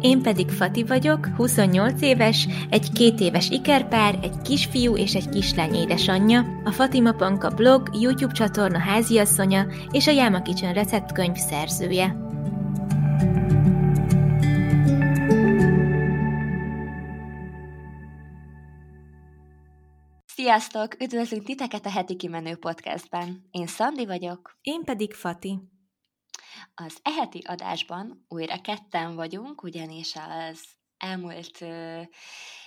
Én pedig Fati vagyok, 28 éves, egy két éves ikerpár, egy kisfiú és egy kislány édesanyja, a Fatima Panka blog, YouTube csatorna háziasszonya és a Jáma Kitchen receptkönyv szerzője. Sziasztok! Üdvözlünk titeket a Heti Kimenő Podcastben. Én Szandi vagyok. Én pedig Fati. Az eheti adásban újra ketten vagyunk, ugyanis az elmúlt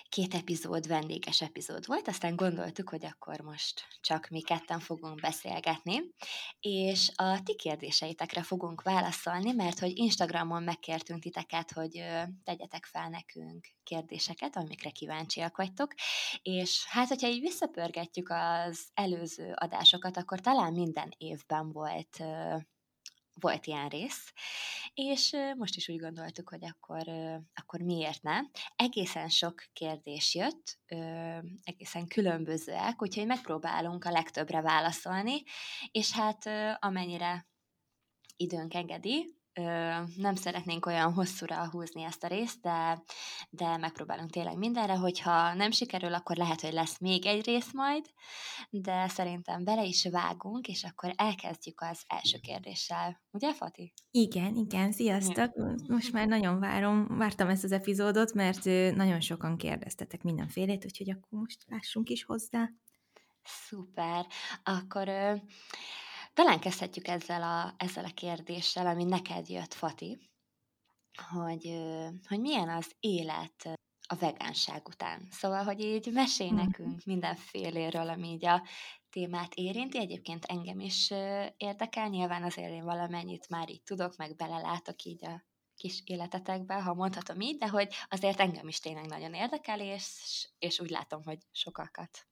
két epizód vendéges epizód volt, aztán gondoltuk, hogy akkor most csak mi ketten fogunk beszélgetni, és a ti kérdéseitekre fogunk válaszolni, mert hogy Instagramon megkértünk titeket, hogy tegyetek fel nekünk kérdéseket, amikre kíváncsiak vagytok, és hát, hogyha így visszapörgetjük az előző adásokat, akkor talán minden évben volt volt ilyen rész, és most is úgy gondoltuk, hogy akkor, akkor miért ne. Egészen sok kérdés jött, egészen különbözőek, úgyhogy megpróbálunk a legtöbbre válaszolni, és hát amennyire időnk engedi, nem szeretnénk olyan hosszúra húzni ezt a részt, de, de megpróbálunk tényleg mindenre, hogyha nem sikerül, akkor lehet, hogy lesz még egy rész majd, de szerintem bele is vágunk, és akkor elkezdjük az első kérdéssel. Ugye, Fati? Igen, igen, sziasztok! Most már nagyon várom, vártam ezt az epizódot, mert nagyon sokan kérdeztetek mindenfélét, úgyhogy akkor most lássunk is hozzá. Szuper! Akkor talán kezdhetjük ezzel a, ezzel a kérdéssel, ami neked jött, Fati, hogy, hogy milyen az élet a vegánság után. Szóval, hogy így mesélj mhm. nekünk mindenféléről, ami így a témát érinti. Egyébként engem is érdekel, nyilván azért én valamennyit már így tudok, meg belelátok így a kis életetekbe, ha mondhatom így, de hogy azért engem is tényleg nagyon érdekel, és, és úgy látom, hogy sokakat.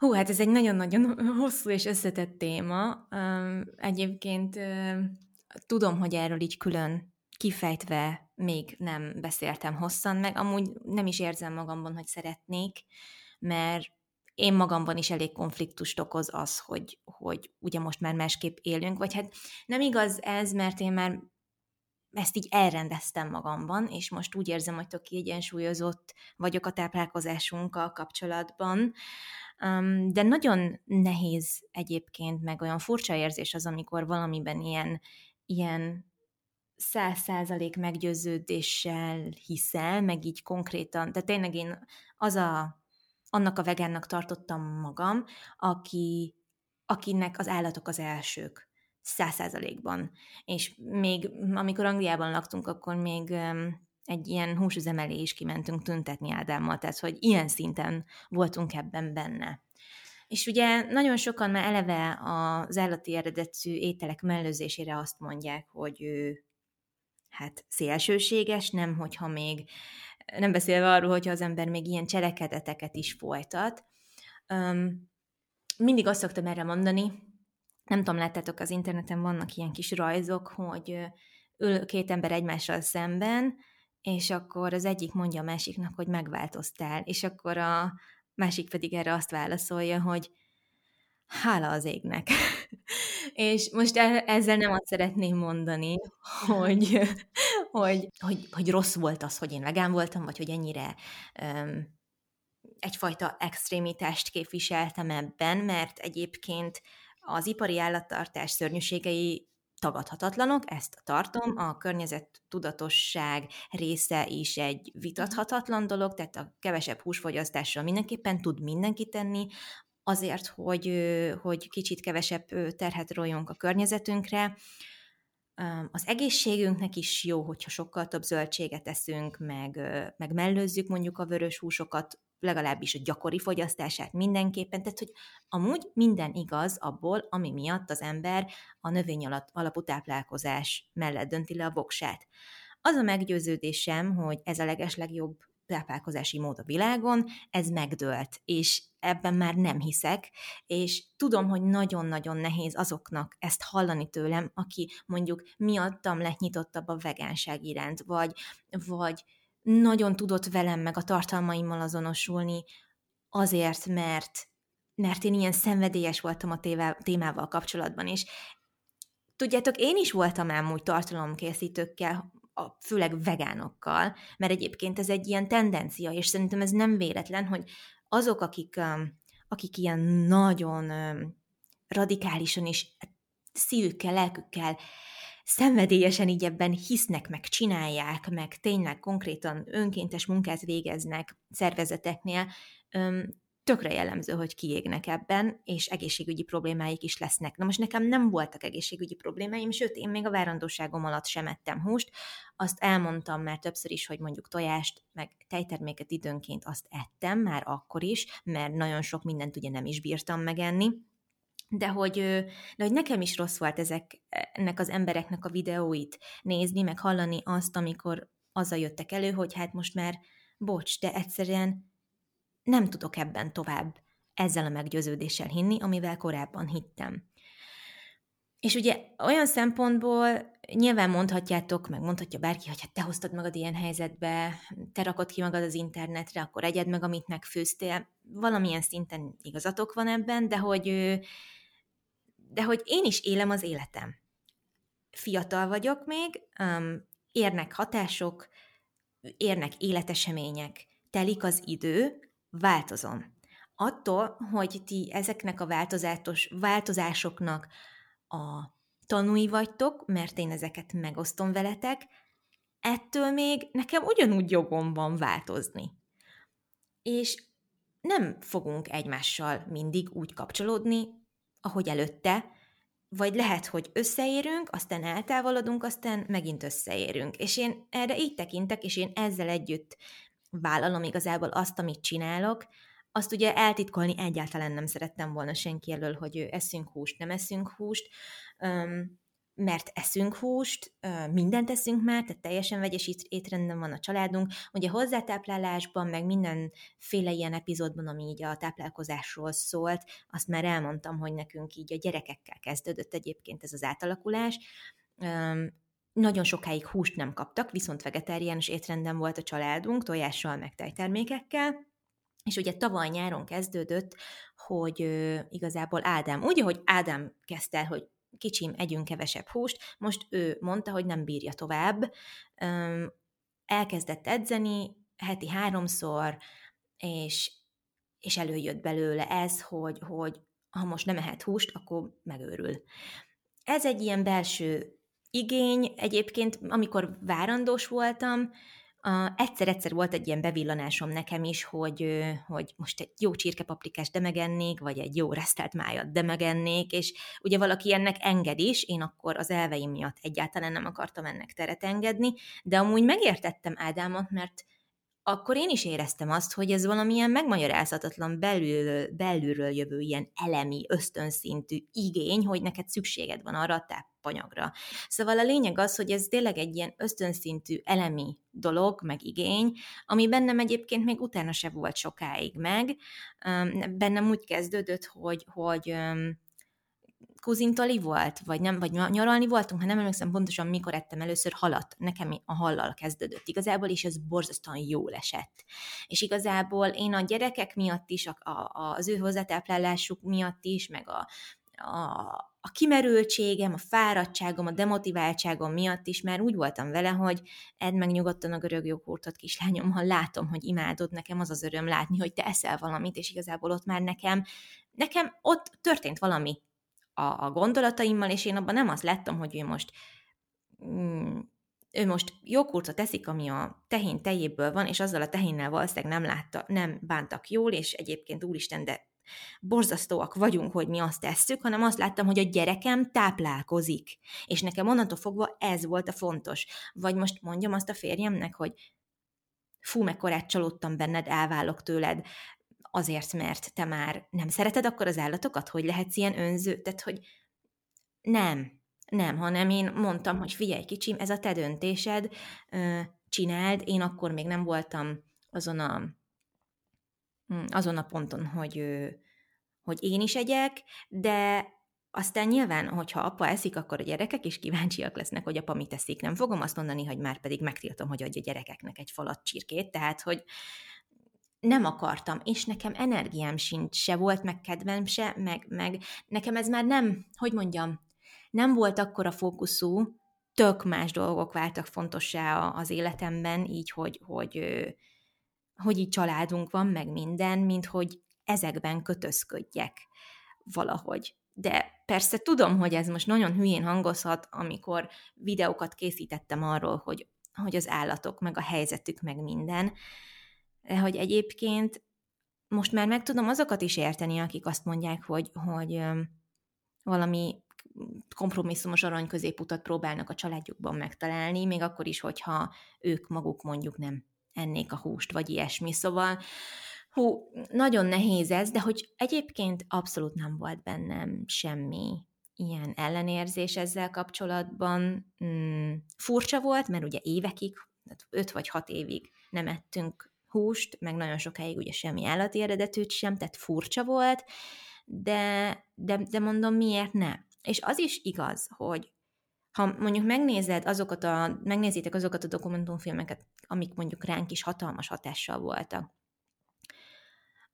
Hú, hát ez egy nagyon-nagyon hosszú és összetett téma. Egyébként tudom, hogy erről így külön kifejtve még nem beszéltem hosszan, meg amúgy nem is érzem magamban, hogy szeretnék, mert én magamban is elég konfliktust okoz az, hogy, hogy ugye most már másképp élünk, vagy hát nem igaz ez, mert én már ezt így elrendeztem magamban, és most úgy érzem, hogy tök kiegyensúlyozott vagyok a táplálkozásunkkal kapcsolatban, de nagyon nehéz egyébként, meg olyan furcsa érzés az, amikor valamiben ilyen, ilyen száz százalék meggyőződéssel hiszel, meg így konkrétan, tehát tényleg én az a, annak a vegánnak tartottam magam, aki, akinek az állatok az elsők száz százalékban. És még amikor Angliában laktunk, akkor még egy ilyen húsüzemelé is kimentünk tüntetni Ádámmal, tehát hogy ilyen szinten voltunk ebben benne. És ugye nagyon sokan már eleve az állati eredetű ételek mellőzésére azt mondják, hogy ő hát szélsőséges, nem hogyha még, nem beszélve arról, hogyha az ember még ilyen cselekedeteket is folytat. Um, mindig azt szoktam erre mondani, nem tudom, láttátok az interneten vannak ilyen kis rajzok, hogy ül két ember egymással szemben, és akkor az egyik mondja a másiknak, hogy megváltoztál, és akkor a másik pedig erre azt válaszolja, hogy hála az égnek. és most e- ezzel nem azt szeretném mondani, hogy, hogy, hogy, hogy rossz volt az, hogy én vegán voltam, vagy hogy ennyire um, egyfajta extrémitást képviseltem ebben, mert egyébként az ipari állattartás szörnyűségei tagadhatatlanok, ezt tartom, a környezet tudatosság része is egy vitathatatlan dolog, tehát a kevesebb húsfogyasztással mindenképpen tud mindenki tenni, azért, hogy, hogy kicsit kevesebb terhet rójunk a környezetünkre. Az egészségünknek is jó, hogyha sokkal több zöldséget eszünk, meg, meg mellőzzük mondjuk a vörös húsokat, legalábbis a gyakori fogyasztását mindenképpen, tehát hogy amúgy minden igaz abból, ami miatt az ember a növény alapú táplálkozás mellett dönti le a voksát. Az a meggyőződésem, hogy ez a legeslegjobb táplálkozási mód a világon, ez megdőlt, és ebben már nem hiszek, és tudom, hogy nagyon-nagyon nehéz azoknak ezt hallani tőlem, aki mondjuk miattam lett nyitottabb a vegánság iránt, vagy, vagy nagyon tudott velem meg a tartalmaimmal azonosulni, azért, mert, mert én ilyen szenvedélyes voltam a témával kapcsolatban, és tudjátok, én is voltam ám úgy tartalomkészítőkkel, a, főleg vegánokkal, mert egyébként ez egy ilyen tendencia, és szerintem ez nem véletlen, hogy azok, akik, akik ilyen nagyon radikálisan és szívükkel, lelkükkel, szenvedélyesen így ebben hisznek, meg csinálják, meg tényleg konkrétan önkéntes munkát végeznek szervezeteknél, tökre jellemző, hogy kiégnek ebben, és egészségügyi problémáik is lesznek. Na most nekem nem voltak egészségügyi problémáim, sőt, én még a várandóságom alatt sem ettem húst. Azt elmondtam már többször is, hogy mondjuk tojást, meg tejterméket időnként azt ettem már akkor is, mert nagyon sok mindent ugye nem is bírtam megenni. De hogy, de hogy nekem is rossz volt ezek, ennek az embereknek a videóit nézni, meg hallani azt, amikor azzal jöttek elő, hogy hát most már bocs, de egyszerűen nem tudok ebben tovább ezzel a meggyőződéssel hinni, amivel korábban hittem. És ugye olyan szempontból nyilván mondhatjátok, meg mondhatja bárki, hogy hát te hoztad magad ilyen helyzetbe, te rakod ki magad az internetre, akkor egyed meg, amit megfőztél. Valamilyen szinten igazatok van ebben, de hogy, de hogy én is élem az életem. Fiatal vagyok még, érnek hatások, érnek életesemények, telik az idő, változom. Attól, hogy ti ezeknek a változatos változásoknak a tanúi vagytok, mert én ezeket megosztom veletek, ettől még nekem ugyanúgy jogom van változni. És nem fogunk egymással mindig úgy kapcsolódni, ahogy előtte, vagy lehet, hogy összeérünk, aztán eltávolodunk, aztán megint összeérünk. És én erre így tekintek, és én ezzel együtt vállalom igazából azt, amit csinálok, azt ugye eltitkolni egyáltalán nem szerettem volna senki elől, hogy eszünk húst, nem eszünk húst, mert eszünk húst, mindent eszünk már, tehát teljesen vegyes étrendben van a családunk. Ugye hozzátáplálásban, meg mindenféle ilyen epizódban, ami így a táplálkozásról szólt, azt már elmondtam, hogy nekünk így a gyerekekkel kezdődött egyébként ez az átalakulás nagyon sokáig húst nem kaptak, viszont vegetáriánus étrenden volt a családunk, tojással, meg tejtermékekkel, és ugye tavaly nyáron kezdődött, hogy igazából Ádám, úgy, ahogy Ádám kezdte hogy kicsim, együnk kevesebb húst, most ő mondta, hogy nem bírja tovább, elkezdett edzeni heti háromszor, és, és előjött belőle ez, hogy, hogy ha most nem ehet húst, akkor megőrül. Ez egy ilyen belső igény. Egyébként, amikor várandós voltam, egyszer-egyszer volt egy ilyen bevillanásom nekem is, hogy, hogy most egy jó csirkepaprikás de megennék, vagy egy jó resztelt májat de megennék, és ugye valaki ennek enged is, én akkor az elveim miatt egyáltalán nem akartam ennek teret engedni, de amúgy megértettem Ádámot, mert akkor én is éreztem azt, hogy ez valamilyen megmagyarázhatatlan belül, belülről jövő ilyen elemi, ösztönszintű igény, hogy neked szükséged van arra a tápanyagra. Szóval a lényeg az, hogy ez tényleg egy ilyen ösztönszintű elemi dolog, meg igény, ami bennem egyébként még utána se volt sokáig meg. Bennem úgy kezdődött, hogy, hogy kuzintali volt, vagy nem, vagy nyaralni voltunk, ha nem emlékszem pontosan, mikor ettem először halat. Nekem a hallal kezdődött igazából, és ez borzasztóan jól esett. És igazából én a gyerekek miatt is, a, a, az ő hozzátáplálásuk miatt is, meg a, a, a kimerültségem, a fáradtságom, a demotiváltságom miatt is már úgy voltam vele, hogy edd meg nyugodtan a görög joghurtot, kislányom, ha látom, hogy imádod, nekem az az öröm látni, hogy te eszel valamit, és igazából ott már nekem, nekem ott történt valami a, a gondolataimmal, és én abban nem azt láttam, hogy ő most mm, ő most joghurtot teszik, ami a tehén tejéből van, és azzal a tehénnel valószínűleg nem, látta, nem bántak jól, és egyébként úristen, de borzasztóak vagyunk, hogy mi azt tesszük, hanem azt láttam, hogy a gyerekem táplálkozik. És nekem onnantól fogva ez volt a fontos. Vagy most mondjam azt a férjemnek, hogy fú, mekkorát csalódtam benned, elválok tőled, azért, mert te már nem szereted akkor az állatokat, hogy lehetsz ilyen önző, tehát hogy nem, nem, hanem én mondtam, hogy figyelj kicsim, ez a te döntésed, csináld, én akkor még nem voltam azon a, hm, azon a ponton, hogy, hogy én is egyek, de aztán nyilván, hogyha apa eszik, akkor a gyerekek is kíváncsiak lesznek, hogy apa mit eszik. Nem fogom azt mondani, hogy már pedig megtiltom, hogy adja a gyerekeknek egy falat csirkét, tehát, hogy nem akartam, és nekem energiám sincs, se volt, meg kedvem se, meg, meg nekem ez már nem, hogy mondjam, nem volt akkor a fókuszú, tök más dolgok váltak fontossá az életemben, így, hogy, hogy, hogy így családunk van, meg minden, mint hogy ezekben kötözködjek valahogy. De persze tudom, hogy ez most nagyon hülyén hangozhat, amikor videókat készítettem arról, hogy, hogy az állatok, meg a helyzetük, meg minden, de hogy egyébként most már meg tudom azokat is érteni, akik azt mondják, hogy, hogy valami kompromisszumos arany középutat próbálnak a családjukban megtalálni, még akkor is, hogyha ők maguk mondjuk nem ennék a húst, vagy ilyesmi. Szóval, hú, nagyon nehéz ez, de hogy egyébként abszolút nem volt bennem semmi ilyen ellenérzés ezzel kapcsolatban. Mm, furcsa volt, mert ugye évekig, öt vagy hat évig nem ettünk húst, meg nagyon sokáig ugye semmi állati eredetűt sem, tehát furcsa volt, de, de, de mondom, miért ne? És az is igaz, hogy ha mondjuk megnézed azokat a, megnézitek azokat a dokumentumfilmeket, amik mondjuk ránk is hatalmas hatással voltak,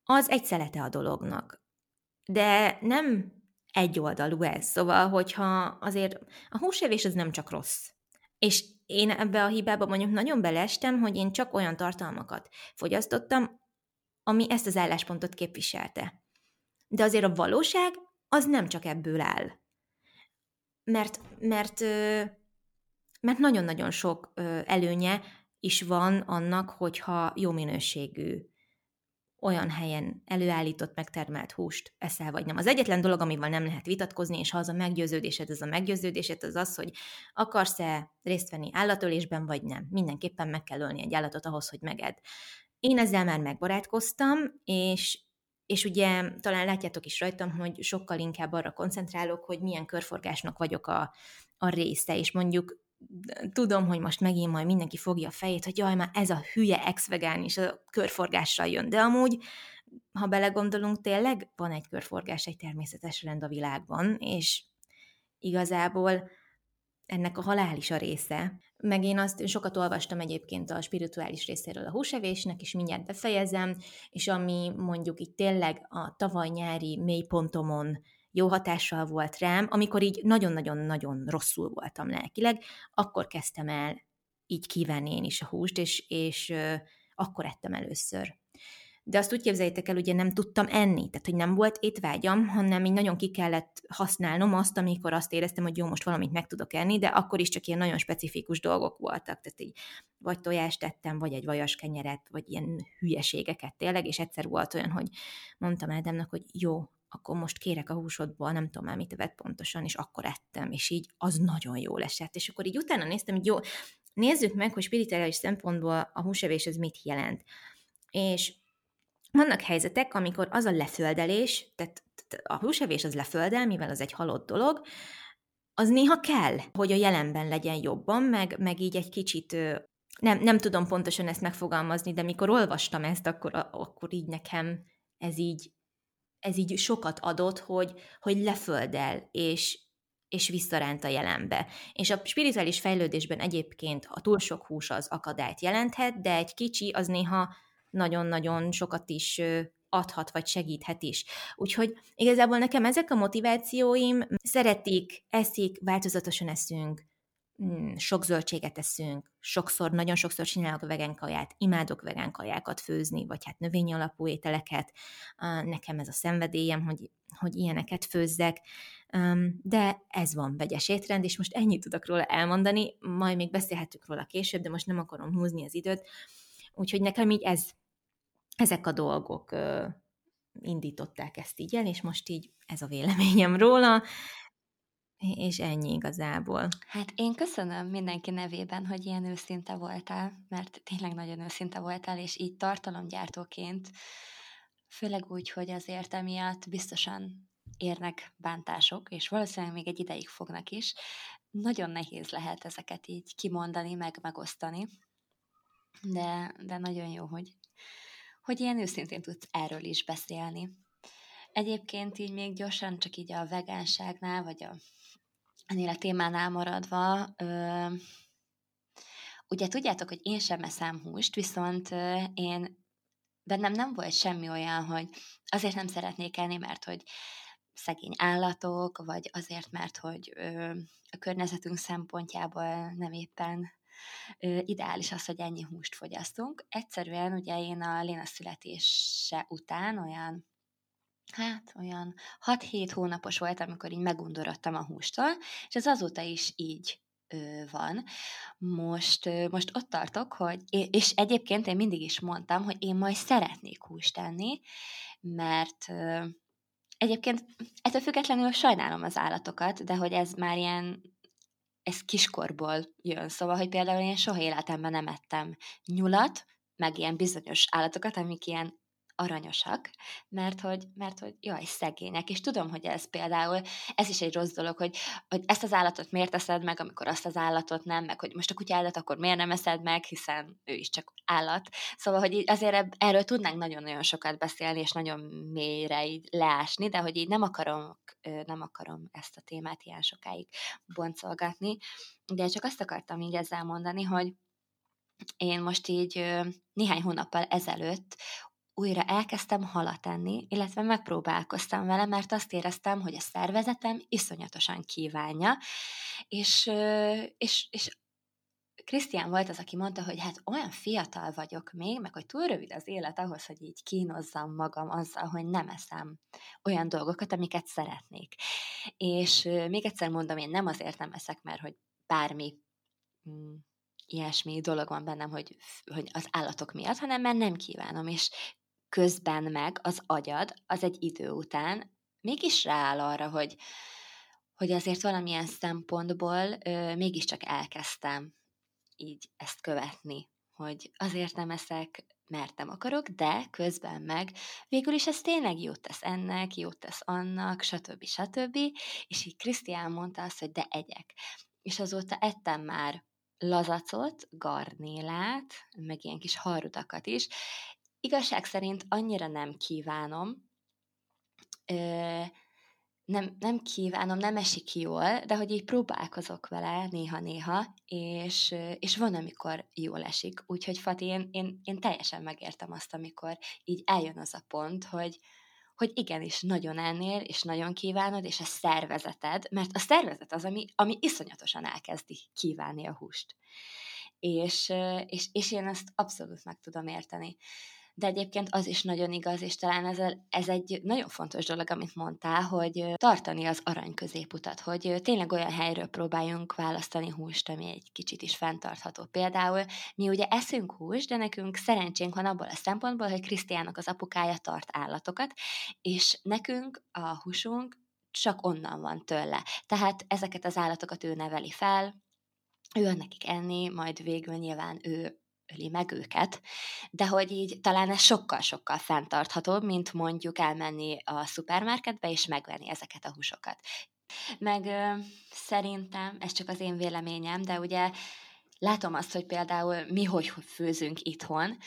az egy szelete a dolognak. De nem egy oldalú ez. Szóval, hogyha azért a húsevés az nem csak rossz. És én ebbe a hibába mondjuk nagyon beleestem, hogy én csak olyan tartalmakat fogyasztottam, ami ezt az álláspontot képviselte. De azért a valóság az nem csak ebből áll. Mert, mert, mert nagyon-nagyon sok előnye is van annak, hogyha jó minőségű olyan helyen előállított, megtermelt húst eszel, vagy nem. Az egyetlen dolog, amivel nem lehet vitatkozni, és ha az a meggyőződésed, ez a meggyőződésed, az az, hogy akarsz-e részt venni állatölésben, vagy nem. Mindenképpen meg kell ölni egy állatot ahhoz, hogy meged. Én ezzel már megbarátkoztam, és és ugye talán látjátok is rajtam, hogy sokkal inkább arra koncentrálok, hogy milyen körforgásnak vagyok a, a része, és mondjuk tudom, hogy most megint majd mindenki fogja a fejét, hogy jaj, már ez a hülye ex-vegán is a körforgással jön, de amúgy, ha belegondolunk, tényleg van egy körforgás, egy természetes rend a világban, és igazából ennek a halál is a része. Meg én azt sokat olvastam egyébként a spirituális részéről a húsevésnek, és mindjárt befejezem, és ami mondjuk itt tényleg a tavaly nyári mélypontomon jó hatással volt rám, amikor így nagyon-nagyon-nagyon rosszul voltam lelkileg, akkor kezdtem el így kívánni én is a húst, és, és akkor ettem először. De azt úgy képzeljétek el, ugye nem tudtam enni, tehát hogy nem volt étvágyam, hanem így nagyon ki kellett használnom azt, amikor azt éreztem, hogy jó, most valamit meg tudok enni, de akkor is csak ilyen nagyon specifikus dolgok voltak, tehát így vagy tojást tettem, vagy egy vajas kenyeret, vagy ilyen hülyeségeket tényleg, és egyszer volt olyan, hogy mondtam Ádámnak, hogy jó, akkor most kérek a húsodból, nem tudom már mit vett pontosan, és akkor ettem, és így az nagyon jó esett. És akkor így utána néztem, hogy jó, nézzük meg, hogy spirituális szempontból a húsevés ez mit jelent. És vannak helyzetek, amikor az a leföldelés, tehát a húsevés az leföldel, mivel az egy halott dolog, az néha kell, hogy a jelenben legyen jobban, meg, meg így egy kicsit nem, nem tudom pontosan ezt megfogalmazni, de mikor olvastam ezt, akkor, akkor így nekem ez így ez így sokat adott, hogy, hogy leföldel, és, és visszaránt a jelenbe. És a spirituális fejlődésben egyébként a túl sok hús az akadályt jelenthet, de egy kicsi az néha nagyon-nagyon sokat is adhat, vagy segíthet is. Úgyhogy igazából nekem ezek a motivációim, szeretik, eszik, változatosan eszünk, sok zöldséget eszünk, sokszor, nagyon sokszor csinálok vegán kaját, imádok vegán kajákat főzni, vagy hát növény alapú ételeket, nekem ez a szenvedélyem, hogy, hogy ilyeneket főzzek, de ez van vegyes étrend, és most ennyit tudok róla elmondani, majd még beszélhetünk róla később, de most nem akarom húzni az időt, úgyhogy nekem így ez, ezek a dolgok indították ezt így el, és most így ez a véleményem róla, és ennyi igazából. Hát én köszönöm mindenki nevében, hogy ilyen őszinte voltál, mert tényleg nagyon őszinte voltál, és így tartalomgyártóként, főleg úgy, hogy azért emiatt biztosan érnek bántások, és valószínűleg még egy ideig fognak is, nagyon nehéz lehet ezeket így kimondani, meg megosztani, de, de nagyon jó, hogy hogy ilyen őszintén tudsz erről is beszélni. Egyébként így még gyorsan csak így a vegánságnál, vagy a, ennél a témánál maradva, ö, ugye tudjátok, hogy én sem eszem húst, viszont ö, én bennem nem volt semmi olyan, hogy azért nem szeretnék enni, mert hogy szegény állatok, vagy azért, mert hogy ö, a környezetünk szempontjából nem éppen ö, ideális az, hogy ennyi húst fogyasztunk. Egyszerűen ugye én a Léna születése után olyan hát olyan 6-7 hónapos volt, amikor így megundorodtam a hústól, és ez azóta is így van. Most, most ott tartok, hogy, és egyébként én mindig is mondtam, hogy én majd szeretnék húst tenni, mert egyébként ettől függetlenül sajnálom az állatokat, de hogy ez már ilyen ez kiskorból jön, szóval, hogy például én soha életemben nem ettem nyulat, meg ilyen bizonyos állatokat, amik ilyen aranyosak, mert hogy, mert hogy jaj, szegények, és tudom, hogy ez például, ez is egy rossz dolog, hogy, hogy ezt az állatot miért eszed meg, amikor azt az állatot nem, meg hogy most a kutyádat akkor miért nem eszed meg, hiszen ő is csak állat. Szóval, hogy így azért erről tudnánk nagyon-nagyon sokat beszélni, és nagyon mélyre így leásni, de hogy így nem akarom, nem akarom ezt a témát ilyen sokáig boncolgatni, de csak azt akartam így ezzel mondani, hogy én most így néhány hónappal ezelőtt újra elkezdtem halat enni, illetve megpróbálkoztam vele, mert azt éreztem, hogy a szervezetem iszonyatosan kívánja, és, és, és Krisztián volt az, aki mondta, hogy hát olyan fiatal vagyok még, meg hogy túl rövid az élet ahhoz, hogy így kínozzam magam azzal, hogy nem eszem olyan dolgokat, amiket szeretnék. És még egyszer mondom, én nem azért nem eszek, mert hogy bármi mm, ilyesmi dolog van bennem, hogy, hogy az állatok miatt, hanem mert nem kívánom, és közben meg az agyad az egy idő után mégis rááll arra, hogy, hogy azért valamilyen szempontból ö, mégiscsak elkezdtem így ezt követni, hogy azért nem eszek, mert nem akarok, de közben meg végül is ez tényleg jót tesz ennek, jót tesz annak, stb. stb. És így Krisztián mondta azt, hogy de egyek. És azóta ettem már lazacot, garnélát, meg ilyen kis harutakat is, Igazság szerint annyira nem kívánom, ö, nem, nem kívánom, nem esik jól, de hogy így próbálkozok vele néha-néha, és, és van, amikor jól esik. Úgyhogy Fati, én, én, én teljesen megértem azt, amikor így eljön az a pont, hogy, hogy igenis nagyon ennél, és nagyon kívánod, és a szervezeted, mert a szervezet az, ami, ami iszonyatosan elkezdi kívánni a húst. És, és, és én ezt abszolút meg tudom érteni de egyébként az is nagyon igaz, és talán ez, a, ez egy nagyon fontos dolog, amit mondtál, hogy tartani az arany középutat, hogy tényleg olyan helyről próbáljunk választani húst, ami egy kicsit is fenntartható. Például mi ugye eszünk húst, de nekünk szerencsénk van abból a szempontból, hogy Krisztiának az apukája tart állatokat, és nekünk a húsunk csak onnan van tőle. Tehát ezeket az állatokat ő neveli fel, ő nekik enni, majd végül nyilván ő öli meg őket, de hogy így talán ez sokkal-sokkal fenntarthatóbb, mint mondjuk elmenni a szupermarketbe és megvenni ezeket a húsokat. Meg ö, szerintem, ez csak az én véleményem, de ugye látom azt, hogy például mi hogy főzünk itthon,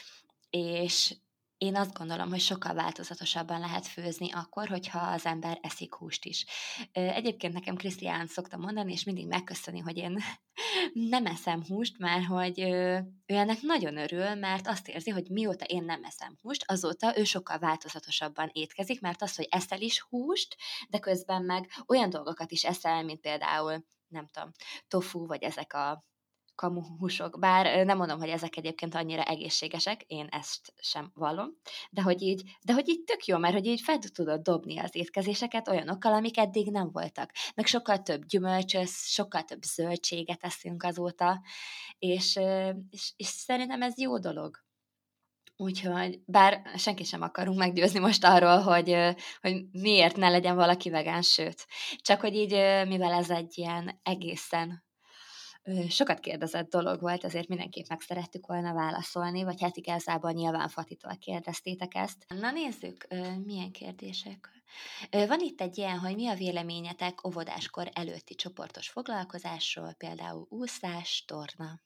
és én azt gondolom, hogy sokkal változatosabban lehet főzni akkor, hogyha az ember eszik húst is. Egyébként nekem Krisztián szokta mondani, és mindig megköszöni, hogy én nem eszem húst, mert hogy ő ennek nagyon örül, mert azt érzi, hogy mióta én nem eszem húst, azóta ő sokkal változatosabban étkezik, mert az, hogy eszel is húst, de közben meg olyan dolgokat is eszel, mint például nem tudom, tofu, vagy ezek a kamuhúsok, bár nem mondom, hogy ezek egyébként annyira egészségesek, én ezt sem vallom, de hogy így, de hogy így tök jó, mert hogy így fel tudod dobni az étkezéseket olyanokkal, amik eddig nem voltak. Meg sokkal több gyümölcsös, sokkal több zöldséget eszünk azóta, és, és, és szerintem ez jó dolog. Úgyhogy, bár senki sem akarunk meggyőzni most arról, hogy, hogy miért ne legyen valaki vegán, sőt, csak hogy így, mivel ez egy ilyen egészen sokat kérdezett dolog volt, ezért mindenképp meg szerettük volna válaszolni, vagy hát igazából nyilván Fatitól kérdeztétek ezt. Na nézzük, milyen kérdések. Van itt egy ilyen, hogy mi a véleményetek óvodáskor előtti csoportos foglalkozásról, például úszás, torna.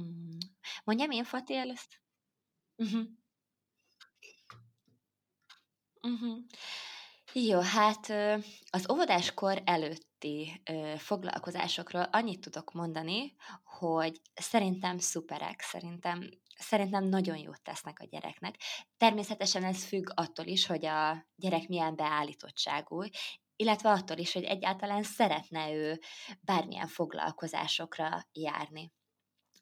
Mm. Mondjam én, Fati, először? Uh-huh. Uh-huh. Jó, hát az óvodáskor előtti foglalkozásokról annyit tudok mondani, hogy szerintem szuperek, szerintem, szerintem nagyon jót tesznek a gyereknek. Természetesen ez függ attól is, hogy a gyerek milyen beállítottságú, illetve attól is, hogy egyáltalán szeretne ő bármilyen foglalkozásokra járni.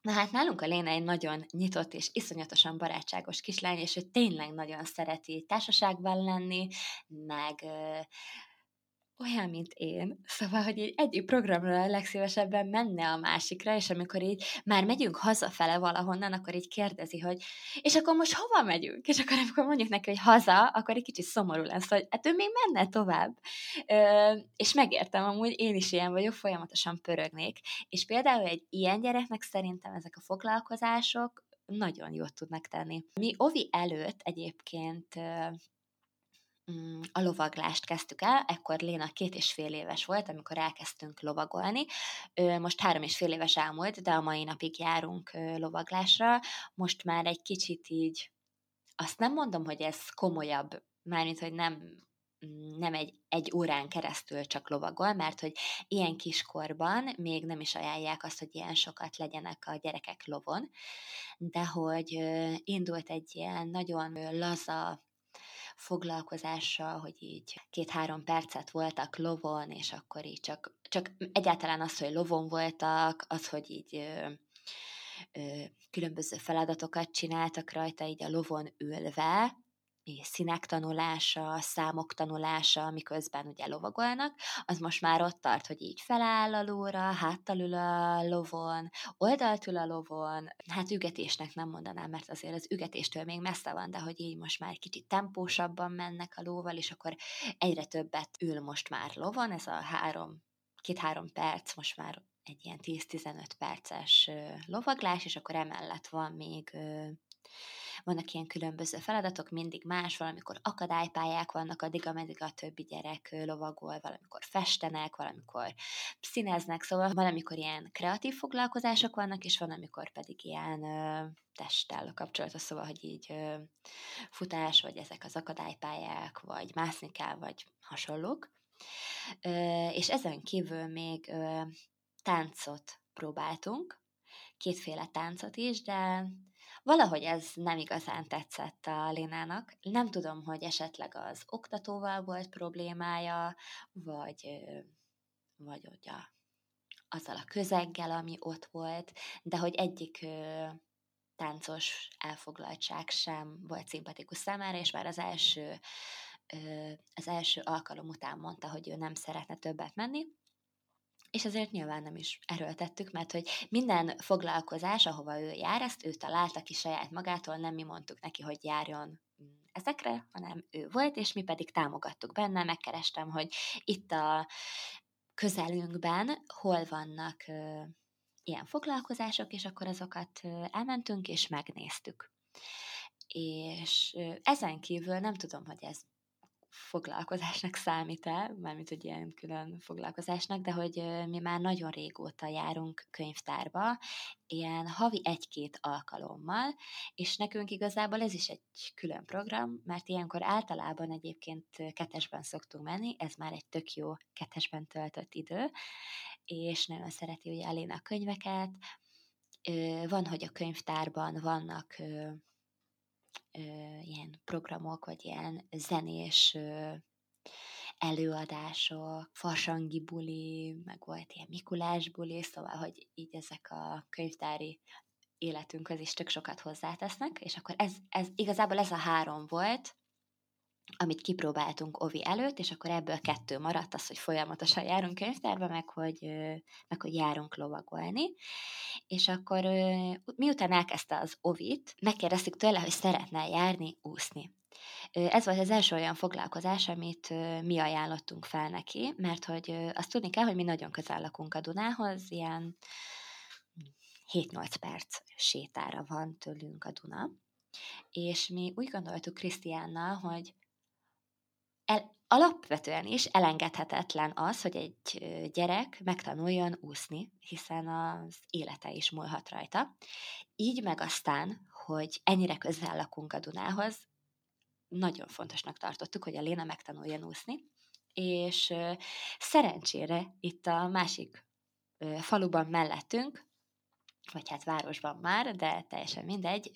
Na hát nálunk a Léna egy nagyon nyitott és iszonyatosan barátságos kislány, és ő tényleg nagyon szereti társaságban lenni, meg olyan, mint én. Szóval, hogy így egyik programra legszívesebben menne a másikra, és amikor így már megyünk hazafele valahonnan, akkor így kérdezi, hogy és akkor most hova megyünk? És akkor amikor mondjuk neki, hogy haza, akkor egy kicsit szomorú lesz, hogy hát ő még menne tovább. Ö, és megértem, amúgy én is ilyen vagyok, folyamatosan pörögnék. És például egy ilyen gyereknek szerintem ezek a foglalkozások nagyon jót tudnak tenni. Mi Ovi előtt egyébként a lovaglást kezdtük el, ekkor Léna két és fél éves volt, amikor elkezdtünk lovagolni. Most három és fél éves elmúlt, de a mai napig járunk lovaglásra. Most már egy kicsit így, azt nem mondom, hogy ez komolyabb, mármint, hogy nem mm, nem egy, egy órán keresztül csak lovagol, mert hogy ilyen kiskorban még nem is ajánlják azt, hogy ilyen sokat legyenek a gyerekek lovon, de hogy indult egy ilyen nagyon laza foglalkozással, hogy így két-három percet voltak lovon, és akkor így csak, csak egyáltalán az, hogy lovon voltak, az, hogy így ö, ö, különböző feladatokat csináltak rajta, így a lovon ülve, színek tanulása, számok tanulása, miközben ugye lovagolnak, az most már ott tart, hogy így feláll a lóra, háttal ül a lovon, oldalt ül a lovon, hát ügetésnek nem mondanám, mert azért az ügetéstől még messze van, de hogy így most már kicsit tempósabban mennek a lóval, és akkor egyre többet ül most már lovon, ez a három, két-három perc most már egy ilyen 10-15 perces lovaglás, és akkor emellett van még vannak ilyen különböző feladatok, mindig más, valamikor akadálypályák vannak, addig, ameddig a többi gyerek lovagol, valamikor festenek, valamikor színeznek, szóval valamikor ilyen kreatív foglalkozások vannak, és van, amikor pedig ilyen ö, testtel kapcsolatos, szóval, hogy így ö, futás, vagy ezek az akadálypályák, vagy mászni kell, vagy hasonlók. Ö, és ezen kívül még ö, táncot próbáltunk, kétféle táncot is, de Valahogy ez nem igazán tetszett a Lénának. Nem tudom, hogy esetleg az oktatóval volt problémája, vagy, vagy hogy a, azzal a közeggel, ami ott volt, de hogy egyik táncos elfoglaltság sem volt szimpatikus számára, és már az első, az első alkalom után mondta, hogy ő nem szeretne többet menni, és azért nyilván nem is erőltettük, mert hogy minden foglalkozás, ahova ő jár, ezt ő találta ki saját magától, nem mi mondtuk neki, hogy járjon ezekre, hanem ő volt, és mi pedig támogattuk benne, megkerestem, hogy itt a közelünkben hol vannak ö, ilyen foglalkozások, és akkor azokat elmentünk, és megnéztük. És ö, ezen kívül nem tudom, hogy ez foglalkozásnak számít-e, mármint hogy ilyen külön foglalkozásnak, de hogy mi már nagyon régóta járunk könyvtárba, ilyen havi egy-két alkalommal, és nekünk igazából ez is egy külön program, mert ilyenkor általában egyébként ketesben szoktunk menni, ez már egy tök jó ketesben töltött idő, és nagyon szereti ugye Aléna a könyveket, van, hogy a könyvtárban vannak ilyen programok, vagy ilyen zenés előadások, farsangi buli, meg volt ilyen Mikulás buli, szóval, hogy így ezek a könyvtári életünkhöz is tök sokat hozzátesznek, és akkor ez, ez igazából ez a három volt, amit kipróbáltunk Ovi előtt, és akkor ebből kettő maradt az, hogy folyamatosan járunk könyvtárba, meg hogy, meg hogy járunk lovagolni. És akkor miután elkezdte az Ovit, megkérdeztük tőle, hogy szeretne járni úszni. Ez volt az első olyan foglalkozás, amit mi ajánlottunk fel neki, mert hogy azt tudni kell, hogy mi nagyon közel lakunk a Dunához, ilyen 7-8 perc sétára van tőlünk a Duna, és mi úgy gondoltuk Krisztiánnal, hogy el, alapvetően is elengedhetetlen az, hogy egy gyerek megtanuljon úszni, hiszen az élete is múlhat rajta. Így meg aztán, hogy ennyire közel lakunk a Dunához, nagyon fontosnak tartottuk, hogy a Léna megtanuljon úszni, és szerencsére itt a másik faluban mellettünk, vagy hát városban már, de teljesen mindegy,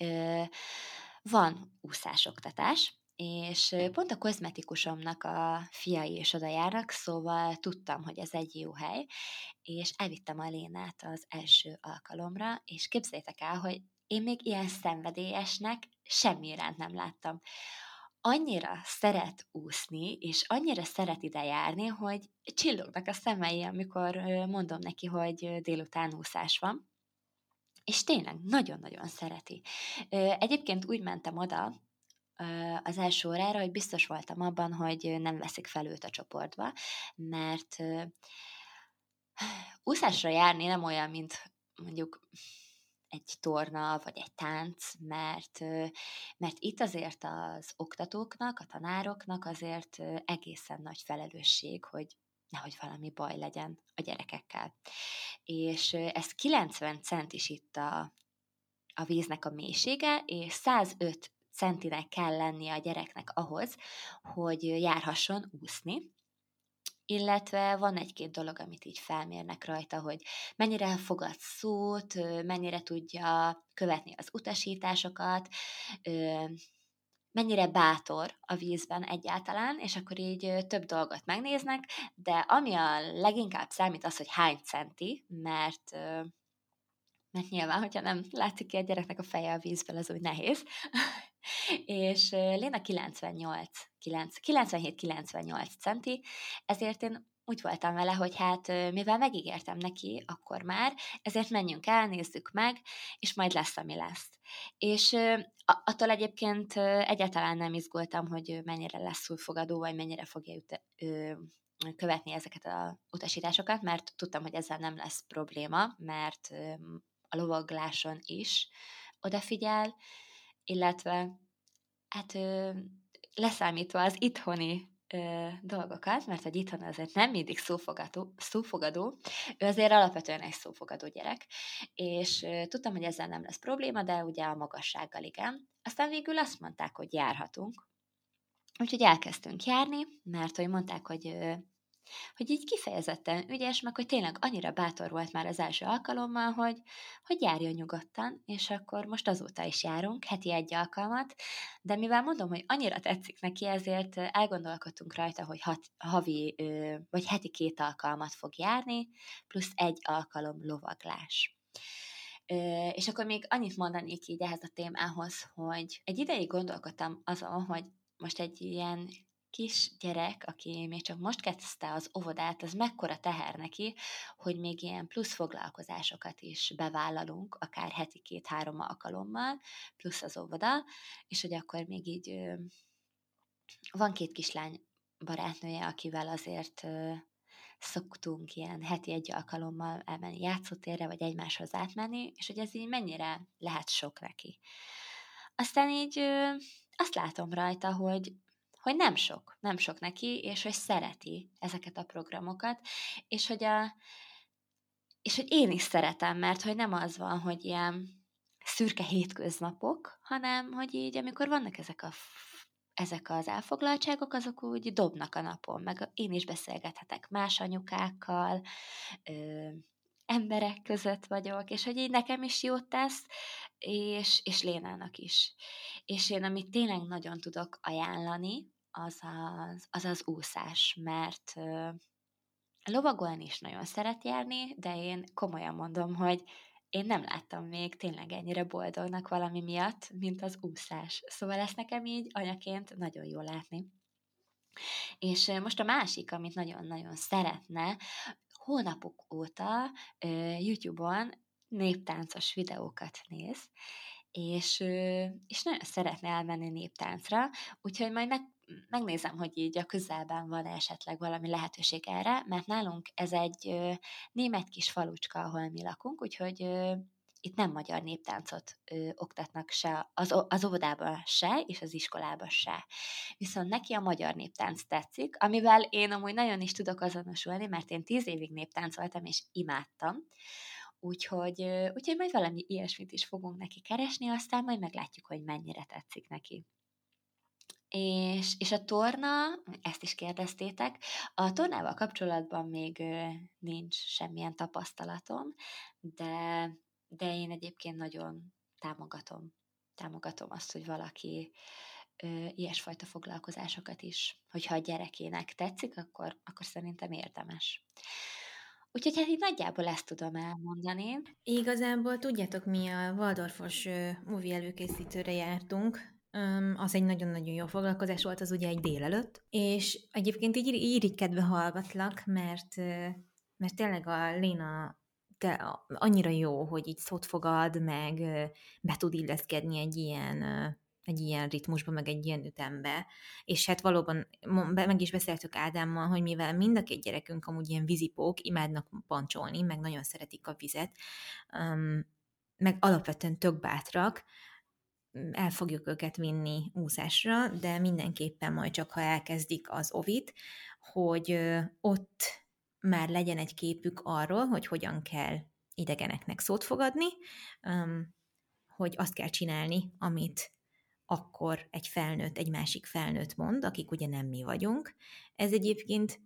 van úszásoktatás, és pont a kozmetikusomnak a fiai is oda járnak, szóval tudtam, hogy ez egy jó hely, és elvittem a Lénát az első alkalomra, és képzeljétek el, hogy én még ilyen szenvedélyesnek semmi iránt nem láttam. Annyira szeret úszni, és annyira szeret ide járni, hogy csillognak a szemei, amikor mondom neki, hogy délután úszás van. És tényleg nagyon-nagyon szereti. Egyébként úgy mentem oda, az első órára, hogy biztos voltam abban, hogy nem veszik fel őt a csoportba, mert úszásra járni nem olyan, mint mondjuk egy torna, vagy egy tánc, mert, mert itt azért az oktatóknak, a tanároknak azért egészen nagy felelősség, hogy nehogy valami baj legyen a gyerekekkel. És ez 90 cent is itt a, a víznek a mélysége, és 105 centinek kell lennie a gyereknek ahhoz, hogy járhasson úszni, illetve van egy-két dolog, amit így felmérnek rajta, hogy mennyire fogad szót, mennyire tudja követni az utasításokat, mennyire bátor a vízben egyáltalán, és akkor így több dolgot megnéznek, de ami a leginkább számít az, hogy hány centi, mert mert nyilván, hogyha nem látszik ki a gyereknek a feje a vízből, az úgy nehéz. És Léna 98, 97-98 centi, ezért én úgy voltam vele, hogy hát mivel megígértem neki akkor már, ezért menjünk el, nézzük meg, és majd lesz, ami lesz. És attól egyébként egyáltalán nem izgultam, hogy mennyire lesz szúrfogadó, vagy mennyire fogja üte, követni ezeket a utasításokat, mert tudtam, hogy ezzel nem lesz probléma, mert a lovagláson is odafigyel, illetve hát ö, leszámítva az itthoni ö, dolgokat, mert hogy itthon azért nem mindig szófogadó, szófogadó, ő azért alapvetően egy szófogadó gyerek, és ö, tudtam, hogy ezzel nem lesz probléma, de ugye a magassággal igen. Aztán végül azt mondták, hogy járhatunk, Úgyhogy elkezdtünk járni, mert hogy mondták, hogy hogy így kifejezetten ügyes, meg hogy tényleg annyira bátor volt már az első alkalommal, hogy, hogy járjon nyugodtan, és akkor most azóta is járunk, heti egy alkalmat, de mivel mondom, hogy annyira tetszik neki, ezért elgondolkodtunk rajta, hogy hat, havi vagy heti két alkalmat fog járni, plusz egy alkalom lovaglás. És akkor még annyit mondanék így ehhez a témához, hogy egy ideig gondolkodtam azon, hogy most egy ilyen kis gyerek, aki még csak most kezdte az óvodát, az mekkora teher neki, hogy még ilyen plusz foglalkozásokat is bevállalunk, akár heti két-három alkalommal, plusz az óvoda, és hogy akkor még így van két kislány barátnője, akivel azért szoktunk ilyen heti egy alkalommal elmenni játszótérre, vagy egymáshoz átmenni, és hogy ez így mennyire lehet sok neki. Aztán így azt látom rajta, hogy hogy nem sok, nem sok neki, és hogy szereti ezeket a programokat, és hogy, a, és hogy én is szeretem, mert hogy nem az van, hogy ilyen szürke hétköznapok, hanem hogy így, amikor vannak ezek a ezek az elfoglaltságok, azok úgy dobnak a napon, meg én is beszélgethetek más anyukákkal, ö, emberek között vagyok, és hogy így nekem is jót tesz, és, és Lénának is. És én, amit tényleg nagyon tudok ajánlani, az az, az, az úszás, mert lovagolni is nagyon szeret járni, de én komolyan mondom, hogy én nem láttam még tényleg ennyire boldognak valami miatt, mint az úszás. Szóval ezt nekem így anyaként nagyon jó látni. És most a másik, amit nagyon-nagyon szeretne, hónapok óta YouTube-on néptáncos videókat néz, és, és nagyon szeretne elmenni néptáncra, úgyhogy majd meg, megnézem, hogy így a közelben van esetleg valami lehetőség erre, mert nálunk ez egy német kis falucska, ahol mi lakunk, úgyhogy itt nem magyar néptáncot ö, oktatnak se az, az óvodában se, és az iskolában se. Viszont neki a magyar néptánc tetszik, amivel én amúgy nagyon is tudok azonosulni, mert én tíz évig néptáncoltam, és imádtam. Úgyhogy, úgyhogy majd valami ilyesmit is fogunk neki keresni, aztán majd meglátjuk, hogy mennyire tetszik neki. És, és a torna, ezt is kérdeztétek, a tornával kapcsolatban még nincs semmilyen tapasztalatom, de, de én egyébként nagyon támogatom, támogatom azt, hogy valaki ö, ilyesfajta foglalkozásokat is, hogyha a gyerekének tetszik, akkor, akkor szerintem érdemes. Úgyhogy hát így nagyjából ezt tudom elmondani. Igazából tudjátok, mi a Waldorfos movie előkészítőre jártunk, az egy nagyon-nagyon jó foglalkozás volt, az ugye egy délelőtt, és egyébként így irigykedve hallgatlak, mert, mert tényleg a Léna te, annyira jó, hogy így szót fogad, meg be tud illeszkedni egy ilyen egy ilyen ritmusba, meg egy ilyen ütembe. És hát valóban meg is beszéltük Ádámmal, hogy mivel mind a két gyerekünk amúgy ilyen vízipók, imádnak pancsolni, meg nagyon szeretik a vizet, meg alapvetően tök bátrak, el fogjuk őket vinni úszásra, de mindenképpen majd csak, ha elkezdik az ovit, hogy ott már legyen egy képük arról, hogy hogyan kell idegeneknek szót fogadni, hogy azt kell csinálni, amit akkor egy felnőtt, egy másik felnőtt mond, akik ugye nem mi vagyunk. Ez egyébként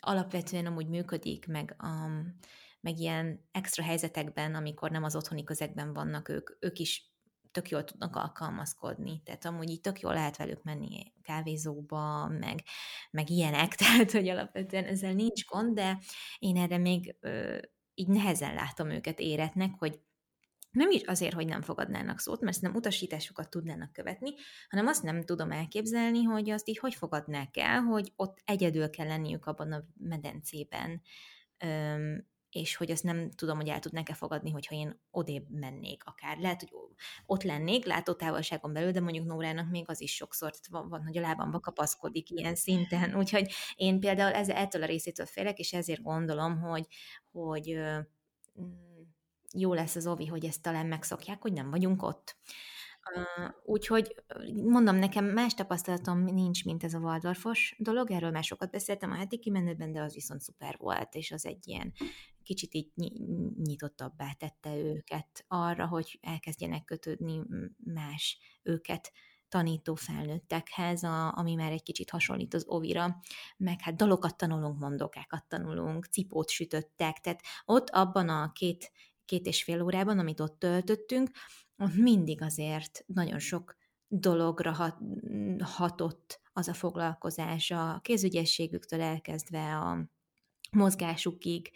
alapvetően amúgy működik, meg, um, meg ilyen extra helyzetekben, amikor nem az otthoni közegben vannak ők, ők is tök jól tudnak alkalmazkodni, tehát amúgy így tök jól lehet velük menni kávézóba, meg, meg ilyenek, tehát hogy alapvetően ezzel nincs gond, de én erre még ö, így nehezen látom őket éretnek, hogy nem is azért, hogy nem fogadnának szót, mert nem utasításokat tudnának követni, hanem azt nem tudom elképzelni, hogy azt így hogy fogadnák el, hogy ott egyedül kell lenniük abban a medencében, és hogy azt nem tudom, hogy el tudnak-e fogadni, hogyha én odébb mennék akár. Lehet, hogy ott lennék látótávolságon belül, de mondjuk Nórának még az is sokszor van, van hogy a lábamba kapaszkodik ilyen szinten. Úgyhogy én például ez, ettől a részétől félek, és ezért gondolom, hogy, hogy jó lesz az Ovi, hogy ezt talán megszokják, hogy nem vagyunk ott. Úgyhogy mondom, nekem más tapasztalatom nincs, mint ez a Waldorfos dolog, erről már sokat beszéltem a heti kimenőben, de az viszont szuper volt, és az egy ilyen kicsit így nyitottabbá tette őket arra, hogy elkezdjenek kötődni más őket tanító felnőttekhez, a, ami már egy kicsit hasonlít az ovira, meg hát dalokat tanulunk, mondókákat tanulunk, cipót sütöttek, tehát ott abban a két két és fél órában, amit ott töltöttünk, ott mindig azért nagyon sok dologra hat, hatott az a foglalkozás, a kézügyességüktől elkezdve a mozgásukig,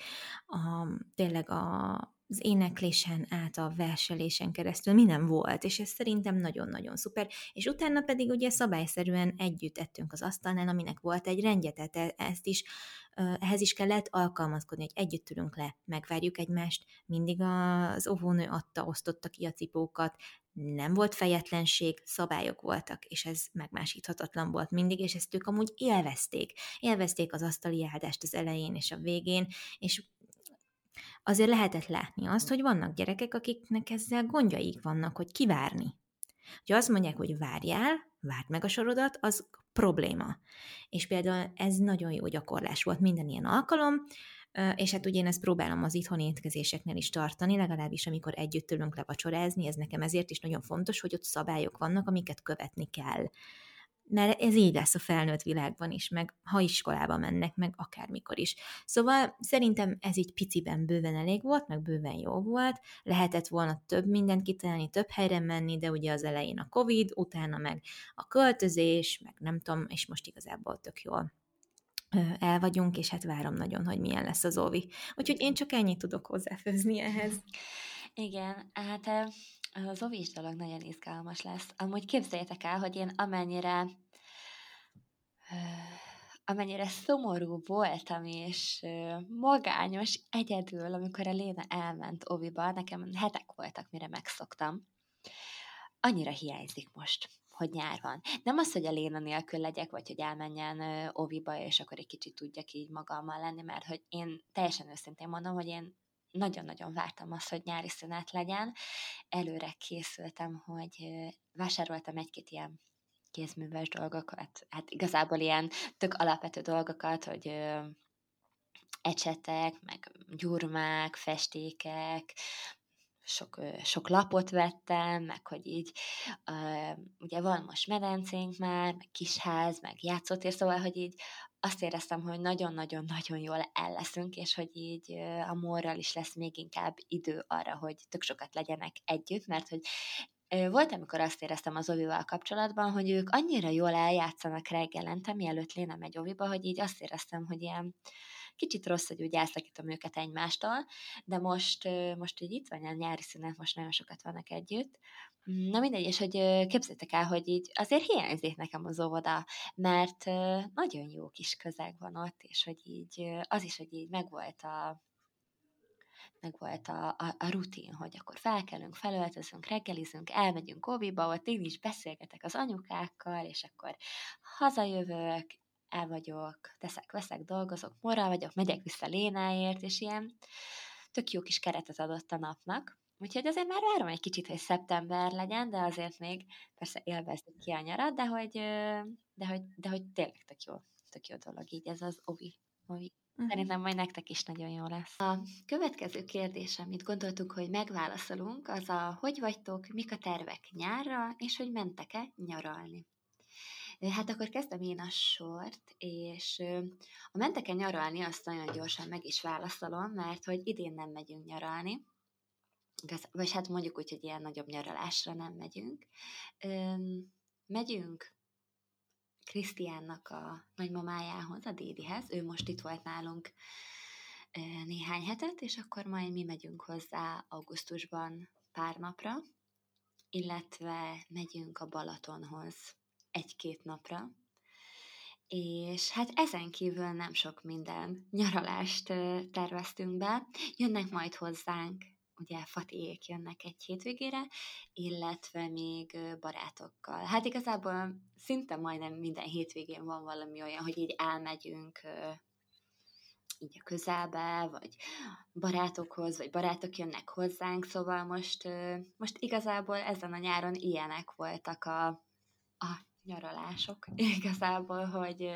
a, tényleg a, az éneklésen át a verselésen keresztül minden volt, és ez szerintem nagyon-nagyon szuper, és utána pedig ugye szabályszerűen együtt ettünk az asztalnál, aminek volt egy rendje, tehát ezt is, ehhez is kellett alkalmazkodni, hogy együtt ülünk le, megvárjuk egymást, mindig az óvónő adta, osztotta ki a cipókat, nem volt fejetlenség, szabályok voltak, és ez megmásíthatatlan volt mindig, és ezt ők amúgy élvezték. Élvezték az asztali áldást az elején és a végén, és azért lehetett látni azt, hogy vannak gyerekek, akiknek ezzel gondjaik vannak, hogy kivárni. Ha azt mondják, hogy várjál, várd meg a sorodat, az probléma. És például ez nagyon jó gyakorlás volt minden ilyen alkalom, és hát ugye én ezt próbálom az itthoni étkezéseknél is tartani, legalábbis amikor együtt ülünk levacsorázni, ez nekem ezért is nagyon fontos, hogy ott szabályok vannak, amiket követni kell mert ez így lesz a felnőtt világban is, meg ha iskolába mennek, meg akármikor is. Szóval szerintem ez így piciben bőven elég volt, meg bőven jó volt, lehetett volna több mindent kitalálni, több helyre menni, de ugye az elején a Covid, utána meg a költözés, meg nem tudom, és most igazából tök jól el vagyunk, és hát várom nagyon, hogy milyen lesz az óvi. Úgyhogy én csak ennyit tudok hozzáfőzni ehhez. Igen, hát az ovis dolog nagyon izgalmas lesz. Amúgy képzeljétek el, hogy én amennyire amennyire szomorú voltam, és magányos egyedül, amikor a Léna elment oviba, nekem hetek voltak, mire megszoktam, annyira hiányzik most hogy nyár van. Nem az, hogy a Léna nélkül legyek, vagy hogy elmenjen oviba, és akkor egy kicsit tudjak így magammal lenni, mert hogy én teljesen őszintén mondom, hogy én nagyon-nagyon vártam azt, hogy nyári szünet legyen. Előre készültem, hogy vásároltam egy-két ilyen kézműves dolgokat, hát igazából ilyen tök alapvető dolgokat, hogy ecsetek, meg gyurmák, festékek, sok, sok lapot vettem, meg hogy így, ugye van most medencénk már, meg kisház, meg játszótér, szóval, hogy így azt éreztem, hogy nagyon-nagyon-nagyon jól el leszünk, és hogy így a morral is lesz még inkább idő arra, hogy tök sokat legyenek együtt, mert hogy volt, amikor azt éreztem az ovival kapcsolatban, hogy ők annyira jól eljátszanak reggelente, mielőtt Léna megy oviba, hogy így azt éreztem, hogy ilyen kicsit rossz, hogy úgy elszakítom őket egymástól, de most, most így itt van a nyári szünet, most nagyon sokat vannak együtt, Na mindegy, és hogy képzeljétek el, hogy így azért hiányzik nekem az óvoda, mert nagyon jó kis közeg van ott, és hogy így az is, hogy így megvolt a, meg volt a, a, a rutin, hogy akkor felkelünk, felöltözünk, reggelizünk, elmegyünk óviba, ott én is beszélgetek az anyukákkal, és akkor hazajövök, el vagyok, teszek, veszek, dolgozok, morral vagyok, megyek vissza Lénáért, és ilyen tök jó kis keretet adott a napnak. Úgyhogy azért már várom egy kicsit, hogy szeptember legyen, de azért még persze élvezzük ki a nyarat, de hogy, de hogy, de hogy tényleg tök jó, tök jó dolog így ez az ovi. ovi. Uh-huh. Szerintem majd nektek is nagyon jó lesz. A következő kérdés, amit gondoltuk, hogy megválaszolunk, az a hogy vagytok, mik a tervek nyárra, és hogy mentek-e nyaralni. Hát akkor kezdem én a sort, és a mentek-e nyaralni, azt nagyon gyorsan meg is válaszolom, mert hogy idén nem megyünk nyaralni, vagy hát mondjuk úgy, hogy ilyen nagyobb nyaralásra nem megyünk. Megyünk Krisztiánnak a nagymamájához, a dédihez, ő most itt volt nálunk néhány hetet, és akkor majd mi megyünk hozzá augusztusban pár napra, illetve megyünk a Balatonhoz egy-két napra, és hát ezen kívül nem sok minden nyaralást terveztünk be. Jönnek majd hozzánk ugye Fatiék jönnek egy hétvégére, illetve még barátokkal. Hát igazából szinte majdnem minden hétvégén van valami olyan, hogy így elmegyünk így a közelbe, vagy barátokhoz, vagy barátok jönnek hozzánk, szóval most, most igazából ezen a nyáron ilyenek voltak a, a nyaralások igazából, hogy,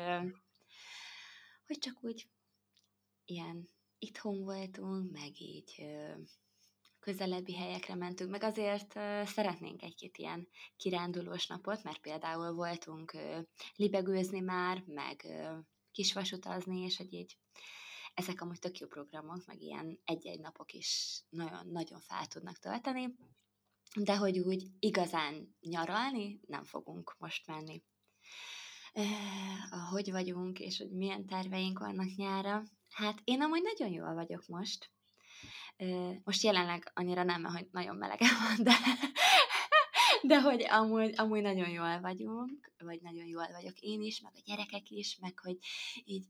hogy csak úgy ilyen itthon voltunk, meg így közelebbi helyekre mentünk, meg azért szeretnénk egy-két ilyen kirándulós napot, mert például voltunk libegőzni már, meg kisvasutazni, és hogy így ezek amúgy tök jó programok, meg ilyen egy-egy napok is nagyon-nagyon fel tudnak tölteni, de hogy úgy igazán nyaralni nem fogunk most menni. Hogy vagyunk, és hogy milyen terveink vannak nyára? Hát én amúgy nagyon jól vagyok most. Most jelenleg annyira nem, hogy nagyon melege van, de, de hogy amúgy, amúgy nagyon jól vagyunk, vagy nagyon jól vagyok én is, meg a gyerekek is, meg hogy így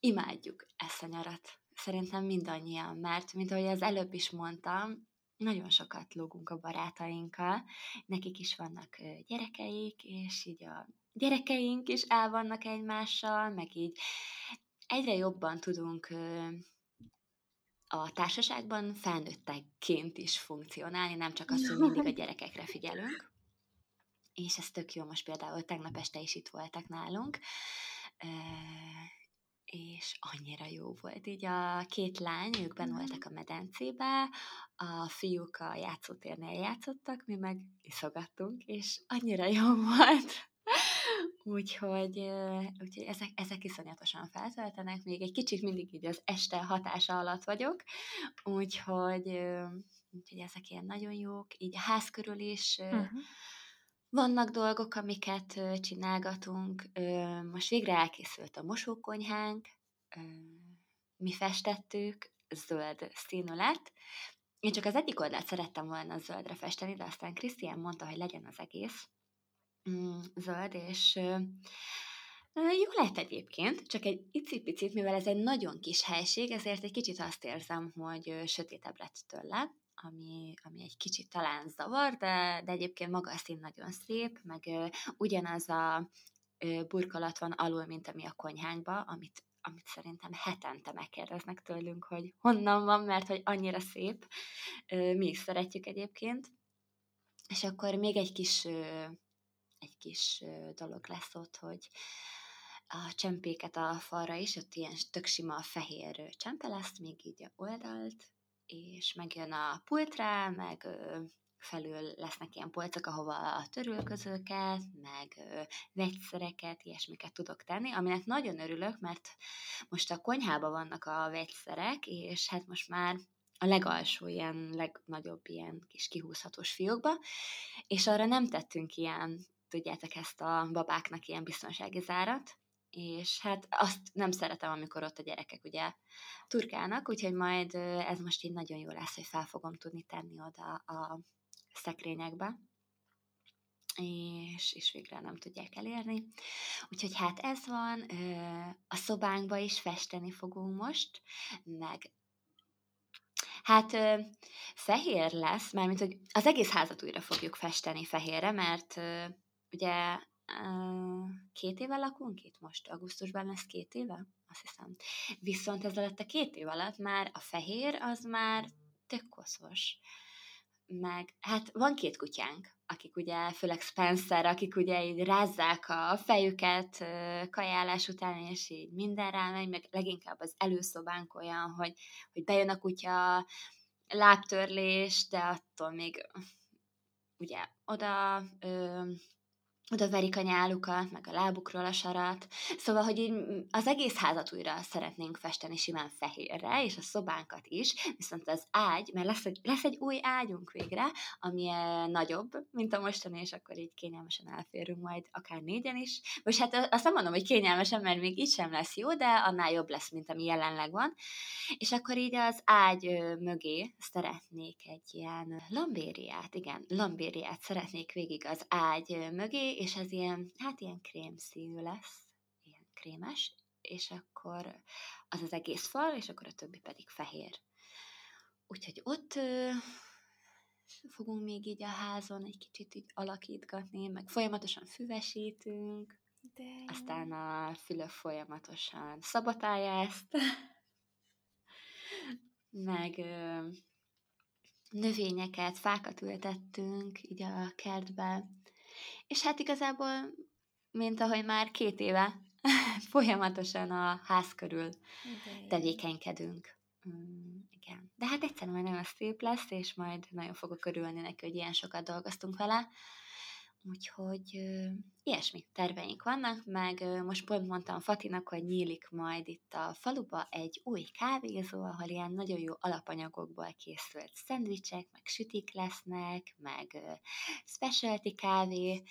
imádjuk ezt a nyarat. Szerintem mindannyian, mert mint ahogy az előbb is mondtam, nagyon sokat lógunk a barátainkkal, nekik is vannak gyerekeik, és így a gyerekeink is el vannak egymással, meg így egyre jobban tudunk a társaságban felnőttekként is funkcionálni, nem csak az, hogy mindig a gyerekekre figyelünk. És ez tök jó, most például tegnap este is itt voltak nálunk, és annyira jó volt. Így a két lány, ők ben voltak a medencébe, a fiúk a játszótérnél játszottak, mi meg iszogattunk, és annyira jó volt. Úgyhogy, úgyhogy ezek, ezek iszonyatosan feltöltenek, még egy kicsit mindig így az este hatása alatt vagyok, úgyhogy, úgyhogy ezek ilyen nagyon jók. Így a ház körül is uh-huh. vannak dolgok, amiket csinálgatunk. Most végre elkészült a mosókonyhánk, mi festettük, zöld színű lett. Én csak az egyik oldalt szerettem volna zöldre festeni, de aztán Krisztián mondta, hogy legyen az egész zöld, és jó lehet egyébként, csak egy icipicit, mivel ez egy nagyon kis helység, ezért egy kicsit azt érzem, hogy sötétebb lett tőle, ami, ami egy kicsit talán zavar, de, de egyébként maga a szín nagyon szép, meg ugyanaz a burkolat van alul, mint ami a konyhányba, amit amit szerintem hetente megkérdeznek tőlünk, hogy honnan van, mert hogy annyira szép. Mi is szeretjük egyébként. És akkor még egy kis egy kis dolog lesz ott, hogy a csempéket a falra is, ott ilyen tök sima fehér csempe lesz, még így a oldalt, és megjön a pultra, meg felül lesznek ilyen polcok, ahova a törülközőket, meg ö, vegyszereket, ilyesmiket tudok tenni, aminek nagyon örülök, mert most a konyhában vannak a vegyszerek, és hát most már a legalsó ilyen, legnagyobb ilyen kis kihúzhatós fiókba, és arra nem tettünk ilyen, tudjátok, ezt a babáknak ilyen biztonsági zárat, és hát azt nem szeretem, amikor ott a gyerekek ugye turkálnak, úgyhogy majd ez most így nagyon jó lesz, hogy fel fogom tudni tenni oda a szekrényekbe, és, és végre nem tudják elérni. Úgyhogy hát ez van, a szobánkba is festeni fogunk most, meg Hát fehér lesz, mármint, hogy az egész házat újra fogjuk festeni fehérre, mert ugye két éve lakunk itt most, augusztusban lesz két éve, azt hiszem. Viszont ez alatt a két év alatt már a fehér az már tök koszos. Meg hát van két kutyánk, akik ugye, főleg Spencer, akik ugye így rázzák a fejüket kajálás után, és így minden rá megy, meg leginkább az előszobánk olyan, hogy, hogy bejön a kutya, lábtörlés, de attól még ugye oda ö, oda verik a nyálukat, meg a lábukról a sarat. Szóval, hogy így az egész házat újra szeretnénk festeni simán fehérre, és a szobánkat is, viszont az ágy, mert lesz egy, lesz egy új ágyunk végre, ami eh, nagyobb, mint a mostani, és akkor így kényelmesen elférünk majd akár négyen is. Most hát azt nem mondom, hogy kényelmesen, mert még így sem lesz jó, de annál jobb lesz, mint ami jelenleg van. És akkor így az ágy mögé szeretnék egy ilyen lambériát, igen, lambériát szeretnék végig az ágy mögé, és ez ilyen, hát ilyen krémszínű lesz, ilyen krémes, és akkor az az egész fal, és akkor a többi pedig fehér. Úgyhogy ott ö, fogunk még így a házon egy kicsit így alakítgatni, meg folyamatosan füvesítünk, De... aztán a fülök folyamatosan szabatálja ezt, meg ö, növényeket, fákat ültettünk így a kertbe, és hát igazából, mint ahogy már két éve folyamatosan a ház körül tevékenykedünk. Mm, igen. De hát egyszerűen majd nagyon szép lesz, és majd nagyon fogok örülni neki, hogy ilyen sokat dolgoztunk vele. Úgyhogy ilyesmi terveink vannak, meg most pont mondtam Fatinak, hogy nyílik majd itt a faluba egy új kávézó, ahol ilyen nagyon jó alapanyagokból készült szendvicsek, meg sütik lesznek, meg specialty kávé,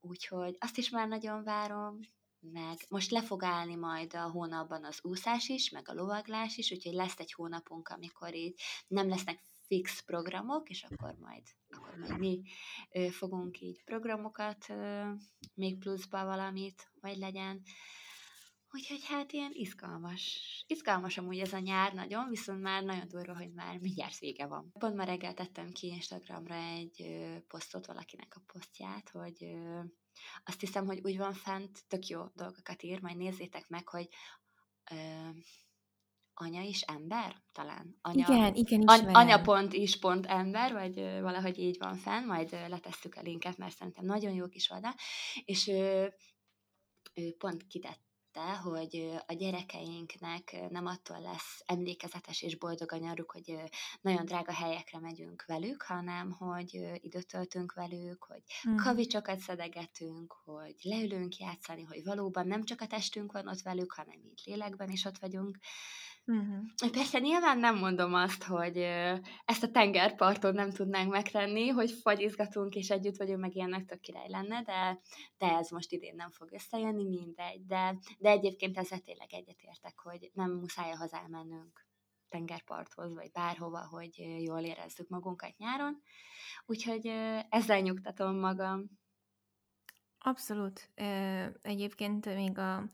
úgyhogy azt is már nagyon várom, meg most le fog állni majd a hónapban az úszás is, meg a lovaglás is, úgyhogy lesz egy hónapunk, amikor így nem lesznek fix programok, és akkor majd, akkor majd mi fogunk így programokat, még pluszba valamit, vagy legyen. Úgyhogy hát ilyen izgalmas. Izgalmas amúgy ez a nyár nagyon, viszont már nagyon durva, hogy már mindjárt vége van. Pont ma reggel tettem ki Instagramra egy posztot valakinek a posztját, hogy azt hiszem, hogy úgy van fent, tök jó dolgokat ír, majd nézzétek meg, hogy anya is ember, talán? Anya, igen, igen, ismerem. An, anya pont is pont ember, vagy valahogy így van fenn, majd letesszük a linket, mert szerintem nagyon jó kis oldal, és ö, ő pont kitett hogy a gyerekeinknek nem attól lesz emlékezetes és boldog a nyaruk, hogy nagyon drága helyekre megyünk velük, hanem hogy időt töltünk velük, hogy mm. kavicsokat szedegetünk, hogy leülünk játszani, hogy valóban nem csak a testünk van ott velük, hanem így lélekben is ott vagyunk, Uh-huh. Persze nyilván nem mondom azt, hogy ezt a tengerparton nem tudnánk megtenni, hogy fagyizgatunk és együtt vagyunk, meg ilyennek tök király lenne, de, de ez most idén nem fog összejönni, mindegy. De, de egyébként ezzel tényleg egyetértek, hogy nem muszáj a elmennünk tengerparthoz, vagy bárhova, hogy jól érezzük magunkat nyáron. Úgyhogy ezzel nyugtatom magam. Abszolút. Egyébként még a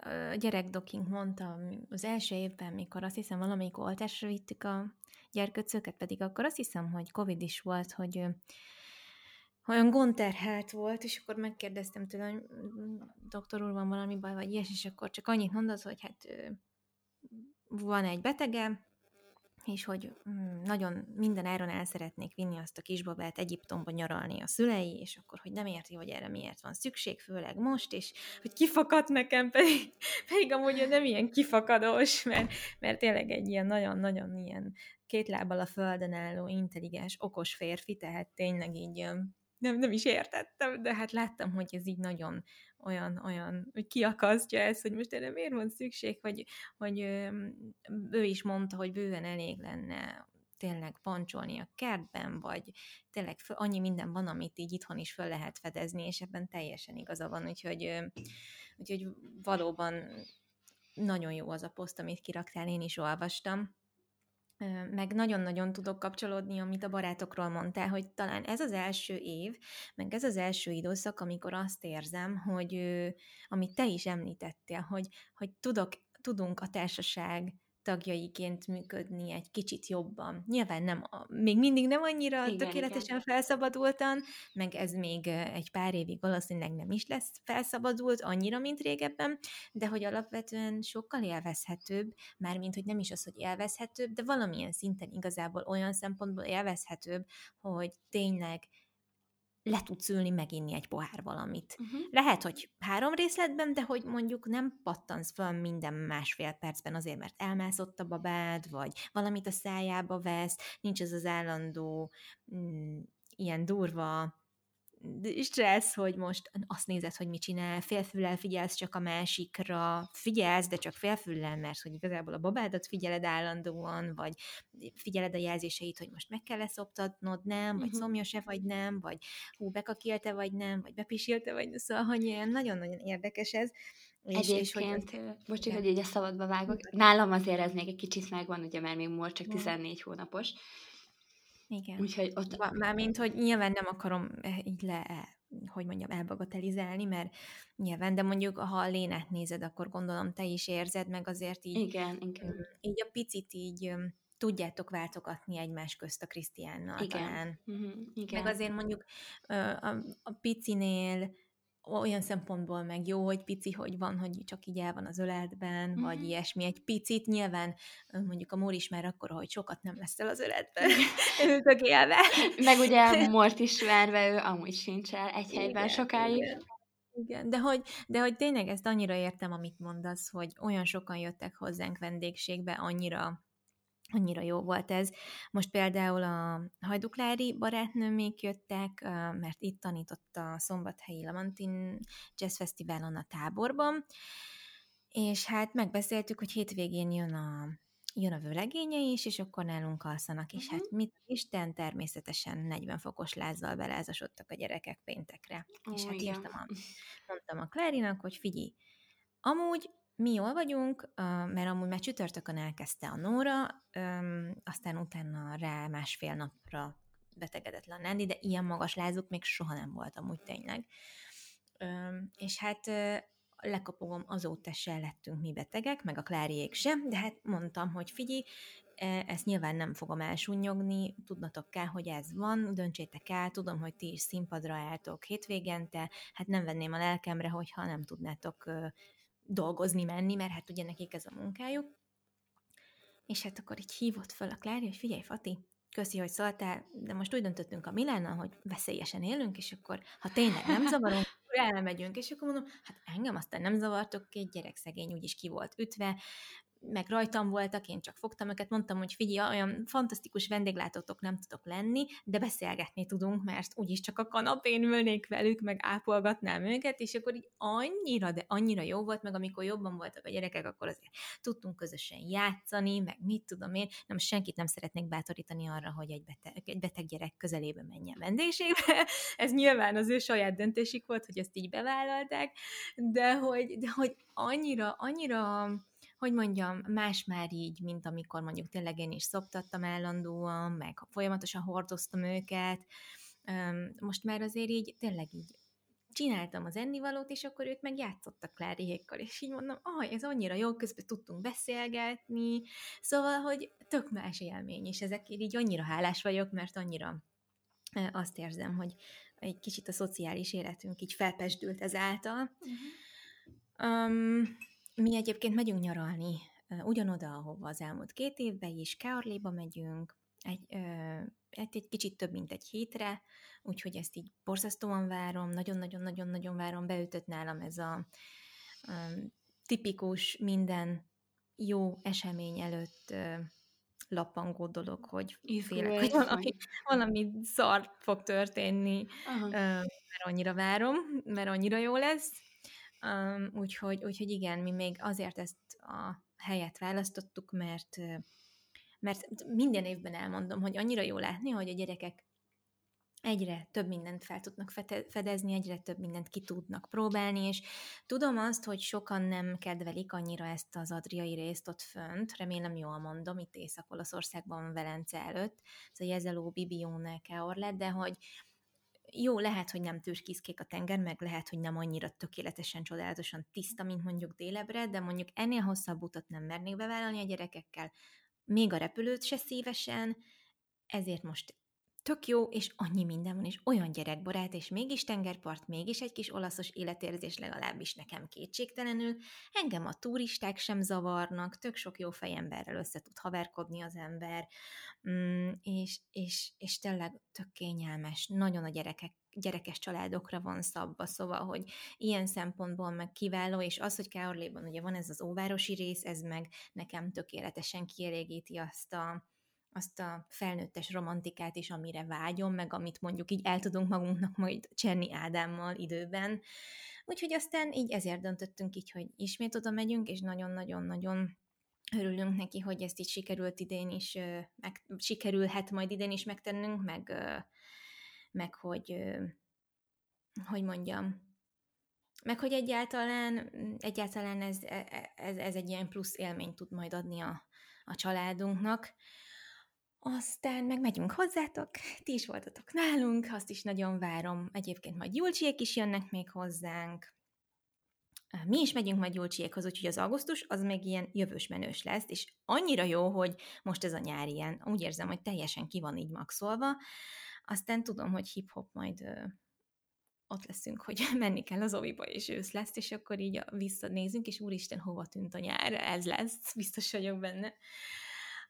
a gyerekdokink mondta az első évben, mikor azt hiszem valamelyik oltásra vittük a gyerköcöket, pedig akkor azt hiszem, hogy Covid is volt, hogy olyan gondterhelt volt, és akkor megkérdeztem tőle, hogy mm, doktor úr, van valami baj, vagy ilyes, és akkor csak annyit mondott, hogy hát van egy betege, és hogy mm, nagyon minden áron el szeretnék vinni azt a kisbabát Egyiptomba nyaralni a szülei, és akkor, hogy nem érti, hogy erre miért van szükség, főleg most, és hogy kifakadt nekem, pedig, pedig amúgy nem ilyen kifakadós, mert, mert tényleg egy ilyen nagyon-nagyon ilyen két lábbal a földön álló, intelligens, okos férfi, tehát tényleg így nem, nem is értettem, de hát láttam, hogy ez így nagyon olyan, olyan, hogy kiakasztja ezt, hogy most erre miért van szükség, hogy, hogy ő is mondta, hogy bőven elég lenne tényleg pancsolni a kertben, vagy tényleg annyi minden van, amit így itthon is föl lehet fedezni, és ebben teljesen igaza van, úgyhogy, úgyhogy valóban nagyon jó az a poszt, amit kiraktál, én is olvastam. Meg nagyon-nagyon tudok kapcsolódni, amit a barátokról mondtál, hogy talán ez az első év, meg ez az első időszak, amikor azt érzem, hogy amit te is említettél, hogy, hogy tudok, tudunk a társaság tagjaiként működni egy kicsit jobban. Nyilván nem, még mindig nem annyira igen, tökéletesen igen. felszabadultan, meg ez még egy pár évig valószínűleg nem is lesz felszabadult annyira, mint régebben, de hogy alapvetően sokkal élvezhetőbb, mármint, hogy nem is az, hogy élvezhetőbb, de valamilyen szinten igazából olyan szempontból élvezhetőbb, hogy tényleg le tudsz ülni, meginni egy pohár valamit. Uh-huh. Lehet, hogy három részletben, de hogy mondjuk nem pattansz fel minden másfél percben azért, mert elmászott a babád, vagy valamit a szájába vesz, nincs ez az állandó mm, ilyen durva stressz, hogy most azt nézed, hogy mit csinál, félfüllel figyelsz csak a másikra, figyelsz, de csak félfüllel, mert hogy igazából a babádat figyeled állandóan, vagy figyeled a jelzéseit, hogy most meg kell leszoptatnod, nem, vagy uh-huh. szomjas-e, vagy nem, vagy hú, bekakielte, vagy nem, vagy bepisilte, vagy szóval, hogy ilyen nagyon-nagyon érdekes ez. És, Egyébként, és hogy, bocsi, hogy így a szabadba vágok, nálam azért ez még egy kicsit megvan, ugye, mert még most csak 14 hónapos, igen. Úgyhogy ott... Mármint, hogy nyilván nem akarom eh, így le, eh, hogy mondjam, elbagatelizálni, mert nyilván, de mondjuk, ha a lénet nézed, akkor gondolom te is érzed, meg azért így... Igen, igen. Így a picit így tudjátok váltogatni egymás közt a Krisztiánnal igen. talán. Uh-huh, igen. Meg azért mondjuk a, a picinél olyan szempontból meg jó, hogy pici, hogy van, hogy csak így el van az öletben, mm-hmm. vagy ilyesmi egy picit. Nyilván mondjuk a Mór is már akkor, hogy sokat nem lesz el az öletben, ő élve. Meg ugye Mort ismerve, ő amúgy sincs el egy igen, helyben sokáig. Igen. Igen, de hogy, de hogy tényleg ezt annyira értem, amit mondasz, hogy olyan sokan jöttek hozzánk vendégségbe, annyira annyira jó volt ez. Most például a hajduklári barátnőmék jöttek, mert itt tanított a Szombathelyi Lamantin Jazz Fesztiválon a táborban, és hát megbeszéltük, hogy hétvégén jön a, jön a vőlegénye is, és akkor nálunk alszanak, és uh-huh. hát mit Isten természetesen 40 fokos lázzal belázasodtak a gyerekek péntekre. Oh, és hát írtam a, mondtam a Klárinak, hogy figyelj, amúgy mi jól vagyunk, mert amúgy már csütörtökön elkezdte a Nóra, aztán utána rá másfél napra betegedett le Nandi, de ilyen magas lázuk még soha nem volt amúgy tényleg. És hát lekapogom, azóta se lettünk mi betegek, meg a Kláriék sem, de hát mondtam, hogy figyelj, e, ezt nyilván nem fogom elsúnyogni, tudnatok kell, hogy ez van, döntsétek el, tudom, hogy ti is színpadra álltok hétvégente, hát nem venném a lelkemre, hogyha nem tudnátok dolgozni menni, mert hát ugye nekik ez a munkájuk. És hát akkor így hívott fel a Klári, hogy figyelj, Fati, köszi, hogy szóltál, de most úgy döntöttünk a Milánnal, hogy veszélyesen élünk, és akkor, ha tényleg nem zavarunk, akkor elmegyünk, és akkor mondom, hát engem aztán nem zavartok, egy gyerek szegény úgyis ki volt ütve, meg rajtam voltak, én csak fogtam őket, mondtam, hogy figyelj, olyan fantasztikus vendéglátótok nem tudok lenni, de beszélgetni tudunk, mert úgyis csak a kanapén ülnék velük, meg ápolgatnám őket, és akkor így annyira, de annyira jó volt, meg amikor jobban voltak a gyerekek, akkor azért tudtunk közösen játszani, meg mit tudom én, nem senkit nem szeretnék bátorítani arra, hogy egy beteg, egy beteg gyerek közelébe menjen vendégségbe. Ez nyilván az ő saját döntésük volt, hogy ezt így bevállalták, de hogy, de hogy annyira, annyira hogy mondjam, más már így, mint amikor mondjuk tényleg én is szoptattam állandóan, meg folyamatosan hordoztam őket. Most már azért így tényleg így csináltam az ennivalót, és akkor ők meg játszottak Kláriékkal, és így mondom, ah, ez annyira jó, közben tudtunk beszélgetni, szóval, hogy tök más élmény, és ezekért így annyira hálás vagyok, mert annyira azt érzem, hogy egy kicsit a szociális életünk így felpesdült ezáltal. Uh-huh. Um, mi egyébként megyünk nyaralni ugyanoda, ahova az elmúlt két évben is, Kearléba megyünk, egy, egy, egy kicsit több, mint egy hétre, úgyhogy ezt így borzasztóan várom, nagyon-nagyon-nagyon-nagyon várom, beütött nálam ez a um, tipikus minden jó esemény előtt uh, lappangó dolog, hogy félek, hogy valami, valami szar fog történni, Aha. mert annyira várom, mert annyira jó lesz. Úgyhogy, úgyhogy igen, mi még azért ezt a helyet választottuk, mert mert minden évben elmondom, hogy annyira jó látni, hogy a gyerekek egyre több mindent fel tudnak fedezni, egyre több mindent ki tudnak próbálni, és tudom azt, hogy sokan nem kedvelik annyira ezt az adriai részt ott fönt, remélem jól mondom, itt Észak-Olaszországban, Velence előtt, a Jezeló, Bibione, Keorlet, de hogy jó, lehet, hogy nem türkiszkék a tenger, meg lehet, hogy nem annyira tökéletesen, csodálatosan tiszta, mint mondjuk délebre, de mondjuk ennél hosszabb utat nem mernék bevállalni a gyerekekkel, még a repülőt se szívesen, ezért most tök jó, és annyi minden van, és olyan gyerekbarát, és mégis tengerpart, mégis egy kis olaszos életérzés legalábbis nekem kétségtelenül. Engem a turisták sem zavarnak, tök sok jó fejemberrel össze tud haverkodni az ember, mm, és, és, és tényleg tök kényelmes, nagyon a gyerekek gyerekes családokra van szabva, szóval, hogy ilyen szempontból meg kiváló, és az, hogy Káorléban ugye van ez az óvárosi rész, ez meg nekem tökéletesen kielégíti azt a, azt a felnőttes romantikát is, amire vágyom, meg amit mondjuk így el tudunk magunknak majd Cserni Ádámmal időben. Úgyhogy aztán így ezért döntöttünk így, hogy ismét oda megyünk, és nagyon-nagyon-nagyon örülünk neki, hogy ezt így sikerült idén is, meg, sikerülhet majd idén is megtennünk, meg, meg hogy, hogy mondjam, meg hogy egyáltalán, egyáltalán ez, e, e, ez, ez egy ilyen plusz élményt tud majd adni a, a családunknak. Aztán meg megyünk hozzátok, ti is voltatok nálunk, azt is nagyon várom. Egyébként majd Gyulcsiék is jönnek még hozzánk. Mi is megyünk majd Gyulcsiékhoz, úgyhogy az augusztus az meg ilyen jövős menős lesz, és annyira jó, hogy most ez a nyár ilyen, úgy érzem, hogy teljesen ki van így maxolva. Aztán tudom, hogy hip-hop majd ott leszünk, hogy menni kell az oviba, és ősz lesz, és akkor így visszanézünk, és úristen, hova tűnt a nyár, ez lesz, biztos vagyok benne.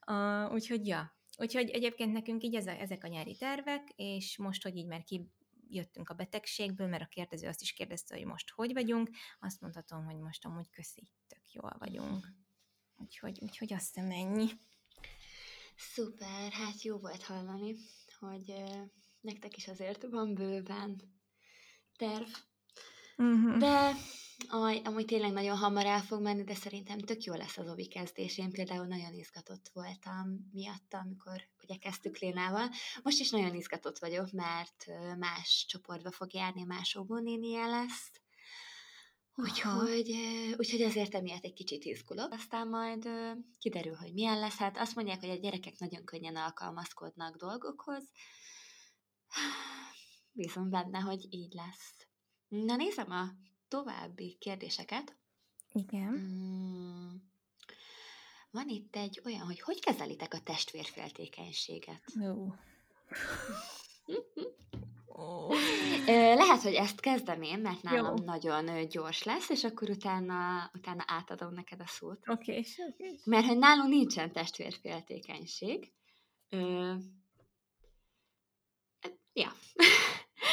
Uh, úgyhogy ja, Úgyhogy egyébként nekünk így ez a, ezek a nyári tervek, és most, hogy így már kijöttünk a betegségből, mert a kérdező azt is kérdezte, hogy most hogy vagyunk, azt mondhatom, hogy most amúgy köszi, tök jól vagyunk. Úgyhogy, úgyhogy azt hiszem ennyi. Szuper, hát jó volt hallani, hogy nektek is azért van bőven terv. Uh-huh. De Aj, amúgy tényleg nagyon hamar el fog menni, de szerintem tök jó lesz az ovi kezdés. Én például nagyon izgatott voltam miatta, amikor ugye kezdtük Lénával. Most is nagyon izgatott vagyok, mert más csoportba fog járni, más óvónénie lesz. Úgyhogy, úgyhogy azért emiatt egy kicsit izgulok. Aztán majd kiderül, hogy milyen lesz. Hát azt mondják, hogy a gyerekek nagyon könnyen alkalmazkodnak dolgokhoz. Bízom benne, hogy így lesz. Na nézem a további kérdéseket. Igen. Mm, van itt egy olyan, hogy hogy kezelitek a testvérféltékenységet? Jó. Oh. Lehet, hogy ezt kezdem én, mert nálam Jó. nagyon gyors lesz, és akkor utána, utána átadom neked a szót. Oké, okay, okay. Mert hogy nálunk nincsen testvérféltékenység. Ö... Ja.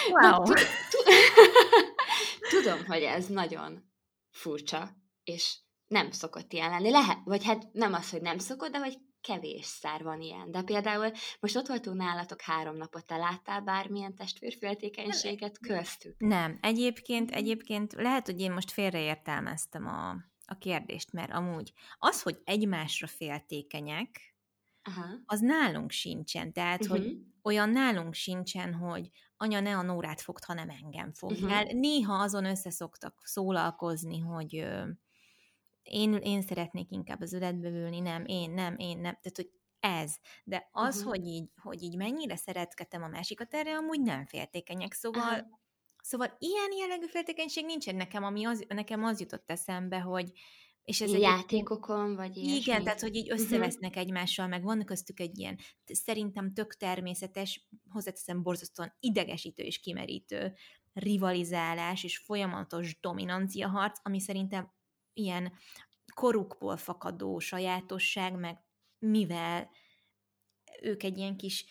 Wow. Na, Tudom, hogy ez nagyon furcsa, és nem szokott ilyen lenni. Lehet, vagy hát nem az, hogy nem szokott, de hogy kevés szár van ilyen. De például most ott voltunk nálatok három napot, te láttál bármilyen testvérféltékenységet köztük? Nem. Egyébként, egyébként lehet, hogy én most félreértelmeztem a, a kérdést, mert amúgy az, hogy egymásra féltékenyek, Aha. az nálunk sincsen. Tehát, uh-huh. hogy olyan nálunk sincsen, hogy anya ne a Nórát fogd, hanem engem fogjál. Uh-huh. Néha azon összeszoktak szólalkozni, hogy ö, én, én szeretnék inkább az öletbe ülni, nem, én, nem, én, nem. Tehát, hogy ez. De az, uh-huh. hogy, így, hogy így mennyire szeretkedtem a másikat, erre amúgy nem féltékenyek. Szóval, uh-huh. szóval ilyen jellegű féltékenység nincsen nekem, ami az, nekem az jutott eszembe, hogy, és ez egy játékokon, vagy ilyesmi? Igen, tehát, hogy így mhm. összevesznek uh-huh. egymással, meg van köztük egy ilyen, szerintem tök természetes, hozzáteszem borzasztóan idegesítő és kimerítő rivalizálás és folyamatos dominancia harc, ami szerintem ilyen korukból fakadó sajátosság, meg mivel ők egy ilyen kis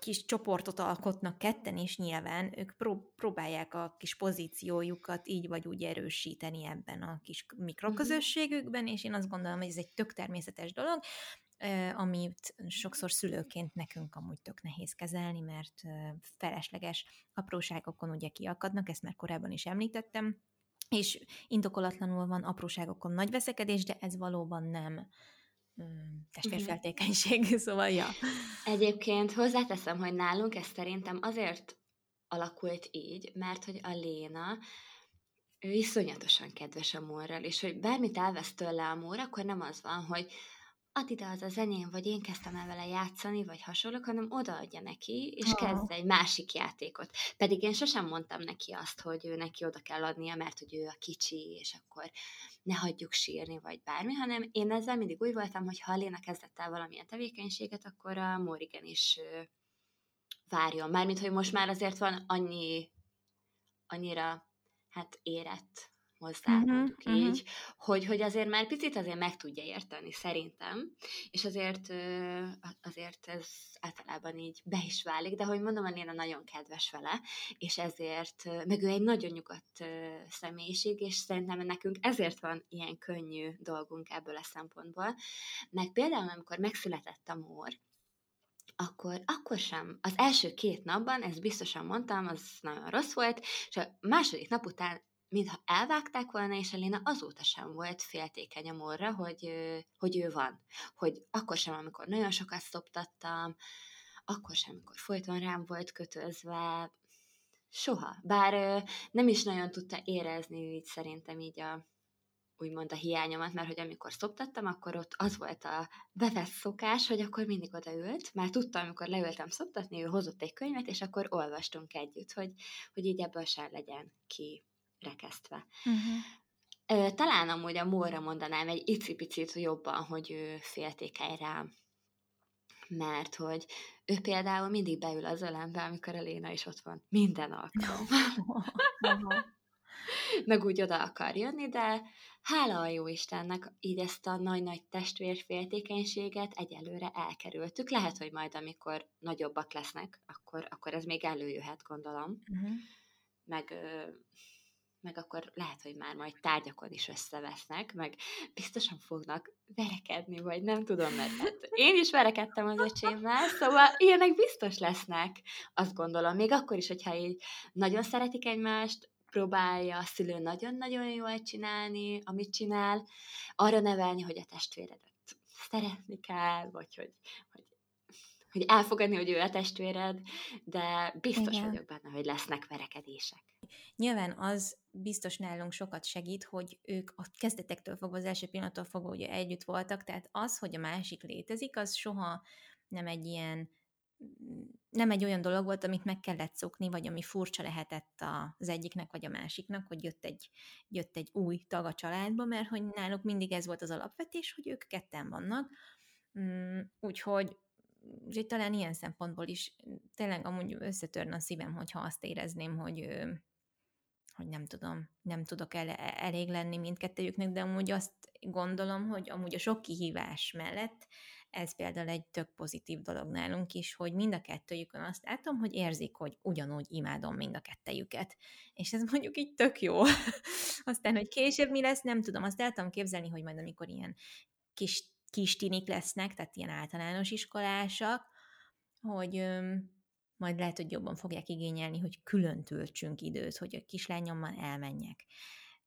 kis csoportot alkotnak ketten, és nyilván ők pró- próbálják a kis pozíciójukat így vagy úgy erősíteni ebben a kis mikroközösségükben, és én azt gondolom, hogy ez egy tök természetes dolog. amit sokszor szülőként nekünk amúgy tök nehéz kezelni, mert felesleges apróságokon ugye kiakadnak, ezt már korábban is említettem, és indokolatlanul van apróságokon nagy veszekedés, de ez valóban nem testvérfeltékenység, uh-huh. szóval ja. Egyébként hozzáteszem, hogy nálunk ez szerintem azért alakult így, mert hogy a Léna ő iszonyatosan kedves a morral, és hogy bármit elvesz tőle a mór, akkor nem az van, hogy add ide az a zenén, vagy én kezdtem el vele játszani, vagy hasonlók, hanem odaadja neki, és oh. kezd egy másik játékot. Pedig én sosem mondtam neki azt, hogy ő neki oda kell adnia, mert hogy ő a kicsi, és akkor ne hagyjuk sírni, vagy bármi, hanem én ezzel mindig úgy voltam, hogy ha Léna kezdett el valamilyen tevékenységet, akkor a Morigen is várjon. Mármint, hogy most már azért van annyi, annyira hát érett hozzá, uh-huh, mondjuk uh-huh. így, hogy, hogy azért már picit azért meg tudja érteni, szerintem, és azért, azért ez általában így be is válik, de hogy mondom, a Léna nagyon kedves vele, és ezért, meg ő egy nagyon nyugodt személyiség, és szerintem nekünk ezért van ilyen könnyű dolgunk ebből a szempontból, meg például, amikor megszületett a mór, akkor, akkor sem. Az első két napban, ezt biztosan mondtam, az nagyon rossz volt, és a második nap után mintha elvágták volna, és Elina azóta sem volt féltékeny a morra, hogy, hogy ő van. Hogy akkor sem, amikor nagyon sokat szoptattam, akkor sem, amikor folyton rám volt kötözve, soha. Bár nem is nagyon tudta érezni így szerintem így a, úgymond a hiányomat, mert hogy amikor szoptattam, akkor ott az volt a bevett szokás, hogy akkor mindig odaült, már tudtam, amikor leültem szoptatni, ő hozott egy könyvet, és akkor olvastunk együtt, hogy, hogy így ebből se legyen ki rekesztve. Uh-huh. Talán amúgy a Móra mondanám egy icipicit jobban, hogy ő féltékeny rám. Mert hogy ő például mindig beül az ölembe, amikor a Léna is ott van. Minden alkalom. Meg úgy oda akar jönni, de hála a jó Istennek, így ezt a nagy-nagy testvérféltékenységet egyelőre elkerültük. Lehet, hogy majd, amikor nagyobbak lesznek, akkor, akkor ez még előjöhet, gondolom. Uh-huh. Meg meg akkor lehet, hogy már majd tárgyakon is összevesznek, meg biztosan fognak verekedni, vagy nem tudom, mert hát én is verekedtem az öcsémmel, szóval ilyenek biztos lesznek, azt gondolom, még akkor is, hogyha így nagyon szeretik egymást, próbálja a szülő nagyon-nagyon jól csinálni, amit csinál, arra nevelni, hogy a testvéredet szeretni kell, vagy hogy, hogy hogy elfogadni, hogy ő a testvéred, de biztos Igen. vagyok benne, hogy lesznek verekedések. Nyilván az biztos nálunk sokat segít, hogy ők a kezdetektől fogva, az első pillanattól fogva ugye együtt voltak, tehát az, hogy a másik létezik, az soha nem egy ilyen nem egy olyan dolog volt, amit meg kellett szokni, vagy ami furcsa lehetett az egyiknek, vagy a másiknak, hogy jött egy, jött egy új tag a családba, mert hogy náluk mindig ez volt az alapvetés, hogy ők ketten vannak, mm, úgyhogy úgyhogy talán ilyen szempontból is tényleg amúgy összetörne a szívem, hogyha azt érezném, hogy hogy nem tudom, nem tudok el, elég lenni mindkettőjüknek, de amúgy azt gondolom, hogy amúgy a sok kihívás mellett ez például egy tök pozitív dolog nálunk is, hogy mind a kettőjükön azt látom, hogy érzik, hogy ugyanúgy imádom mind a kettőjüket. És ez mondjuk így tök jó. Aztán, hogy később mi lesz, nem tudom. Azt el tudom képzelni, hogy majd amikor ilyen kis, kis tinik lesznek, tehát ilyen általános iskolásak, hogy majd lehet, hogy jobban fogják igényelni, hogy külön töltsünk időt, hogy a kislányommal elmenjek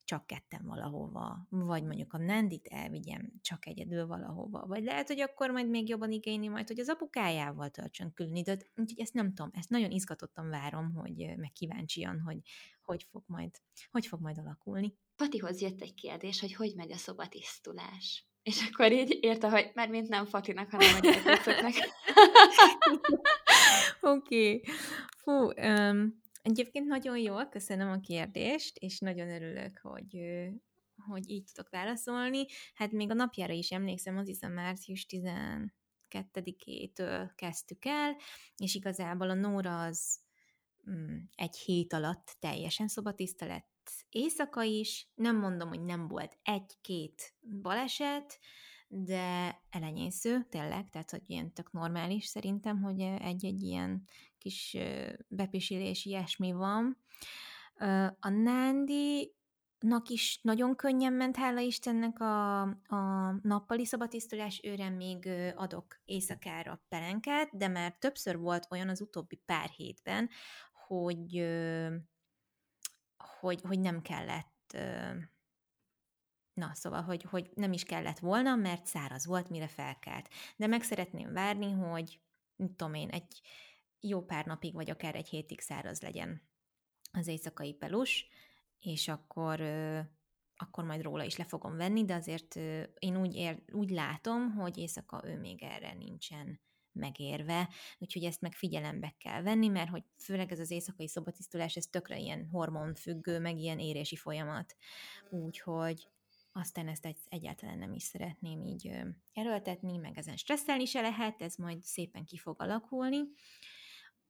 csak ketten valahova, vagy mondjuk a Nandit elvigyem csak egyedül valahova, vagy lehet, hogy akkor majd még jobban igényli majd, hogy az apukájával töltsön külön időt, úgyhogy ezt nem tudom, ezt nagyon izgatottan várom, hogy meg kíváncsian, hogy hogy fog majd, hogy fog majd alakulni. Patihoz jött egy kérdés, hogy hogy megy a szobatisztulás. És akkor így érte, hogy már mint nem Fatinak, hanem a gyerekeknek. Oké. okay. Fú, um, Egyébként nagyon jól, köszönöm a kérdést, és nagyon örülök, hogy, hogy így tudok válaszolni. Hát még a napjára is emlékszem, az hiszem március 12-től kezdtük el, és igazából a Nóra az mm, egy hét alatt teljesen szobatiszta lett éjszaka is. Nem mondom, hogy nem volt egy-két baleset, de elenyésző, tényleg, tehát hogy ilyen tök normális szerintem, hogy egy-egy ilyen kis bepisilés, ilyesmi van. A Nándi nak is nagyon könnyen ment, hála Istennek a, a nappali szabatisztulás, őre még adok éjszakára pelenkát, de már többször volt olyan az utóbbi pár hétben, hogy, hogy, hogy nem kellett Na, szóval, hogy, hogy nem is kellett volna, mert száraz volt, mire felkelt. De meg szeretném várni, hogy, mit tudom én, egy jó pár napig, vagy akár egy hétig száraz legyen az éjszakai pelus, és akkor, akkor majd róla is le fogom venni, de azért én úgy, ér, úgy látom, hogy éjszaka ő még erre nincsen megérve, úgyhogy ezt meg figyelembe kell venni, mert hogy főleg ez az éjszakai szobatisztulás, ez tökre ilyen hormonfüggő, meg ilyen érési folyamat. Úgyhogy aztán ezt egy, egyáltalán nem is szeretném így erőltetni, meg ezen stresszelni se lehet, ez majd szépen ki fog alakulni.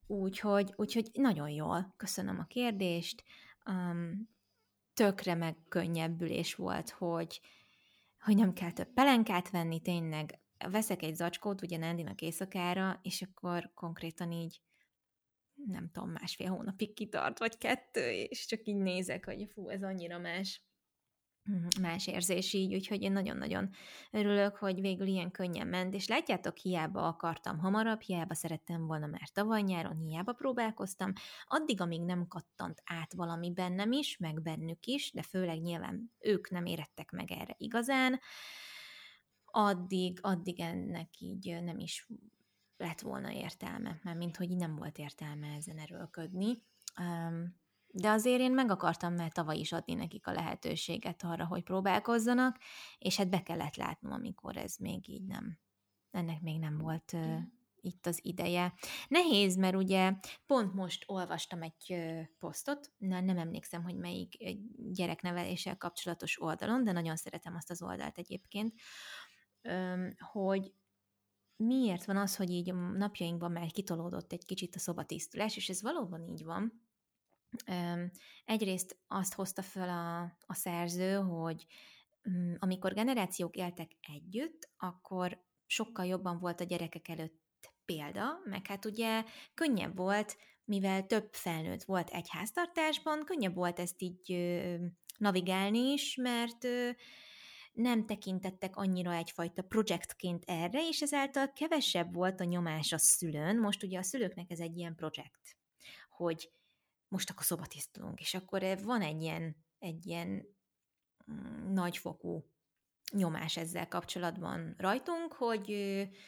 Úgyhogy, úgyhogy nagyon jól, köszönöm a kérdést. Um, tökre meg könnyebbülés volt, hogy, hogy nem kell több pelenkát venni, tényleg veszek egy zacskót ugye Nandinak éjszakára, és akkor konkrétan így nem tudom, másfél hónapig kitart, vagy kettő, és csak így nézek, hogy fú, ez annyira más. Mhm, más érzés így, úgyhogy én nagyon-nagyon örülök, hogy végül ilyen könnyen ment, és látjátok, hiába akartam hamarabb, hiába szerettem volna már tavaly nyáron, hiába próbálkoztam, addig, amíg nem kattant át valami bennem is, meg bennük is, de főleg nyilván ők nem érettek meg erre igazán, addig, addig ennek így nem is lett volna értelme, mert mint hogy nem volt értelme ezen erőlködni. Um, de azért én meg akartam már tavaly is adni nekik a lehetőséget arra, hogy próbálkozzanak, és hát be kellett látnom, amikor ez még így nem, ennek még nem volt uh, itt az ideje. Nehéz, mert ugye pont most olvastam egy uh, posztot, na, nem emlékszem, hogy melyik gyerekneveléssel kapcsolatos oldalon, de nagyon szeretem azt az oldalt egyébként, um, hogy miért van az, hogy így a napjainkban már kitolódott egy kicsit a szobatisztulás, és ez valóban így van, Egyrészt azt hozta föl a, a szerző, hogy mm, amikor generációk éltek együtt, akkor sokkal jobban volt a gyerekek előtt példa, meg hát ugye könnyebb volt, mivel több felnőtt volt egy háztartásban, könnyebb volt ezt így navigálni is, mert nem tekintettek annyira egyfajta projektként erre, és ezáltal kevesebb volt a nyomás a szülőn. Most ugye a szülőknek ez egy ilyen projekt, hogy most akkor szobatisztulunk, és akkor eh, van egy ilyen, egy ilyen mm, nagyfokú nyomás ezzel kapcsolatban rajtunk, hogy,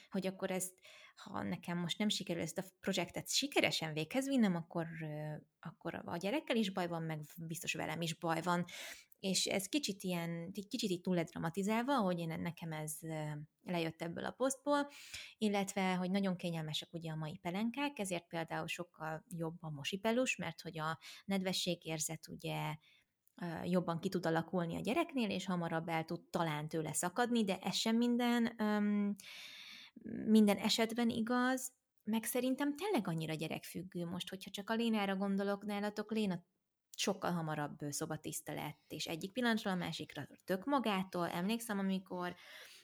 hogy akkor ezt, ha nekem most nem sikerül ezt a projektet sikeresen véghez vinnem, akkor, akkor a gyerekkel is baj van, meg biztos velem is baj van, és ez kicsit ilyen, kicsit így túl dramatizálva, hogy én nekem ez lejött ebből a posztból, illetve, hogy nagyon kényelmesek ugye a mai pelenkák, ezért például sokkal jobb a mosipelus, mert hogy a nedvességérzet ugye jobban ki tud alakulni a gyereknél, és hamarabb el tud talán tőle szakadni, de ez sem minden, minden esetben igaz, meg szerintem tényleg annyira gyerekfüggő most, hogyha csak a Lénára gondolok, nálatok Léna sokkal hamarabb szobatiszta lett, és egyik pillanatról a másikra tök magától. Emlékszem, amikor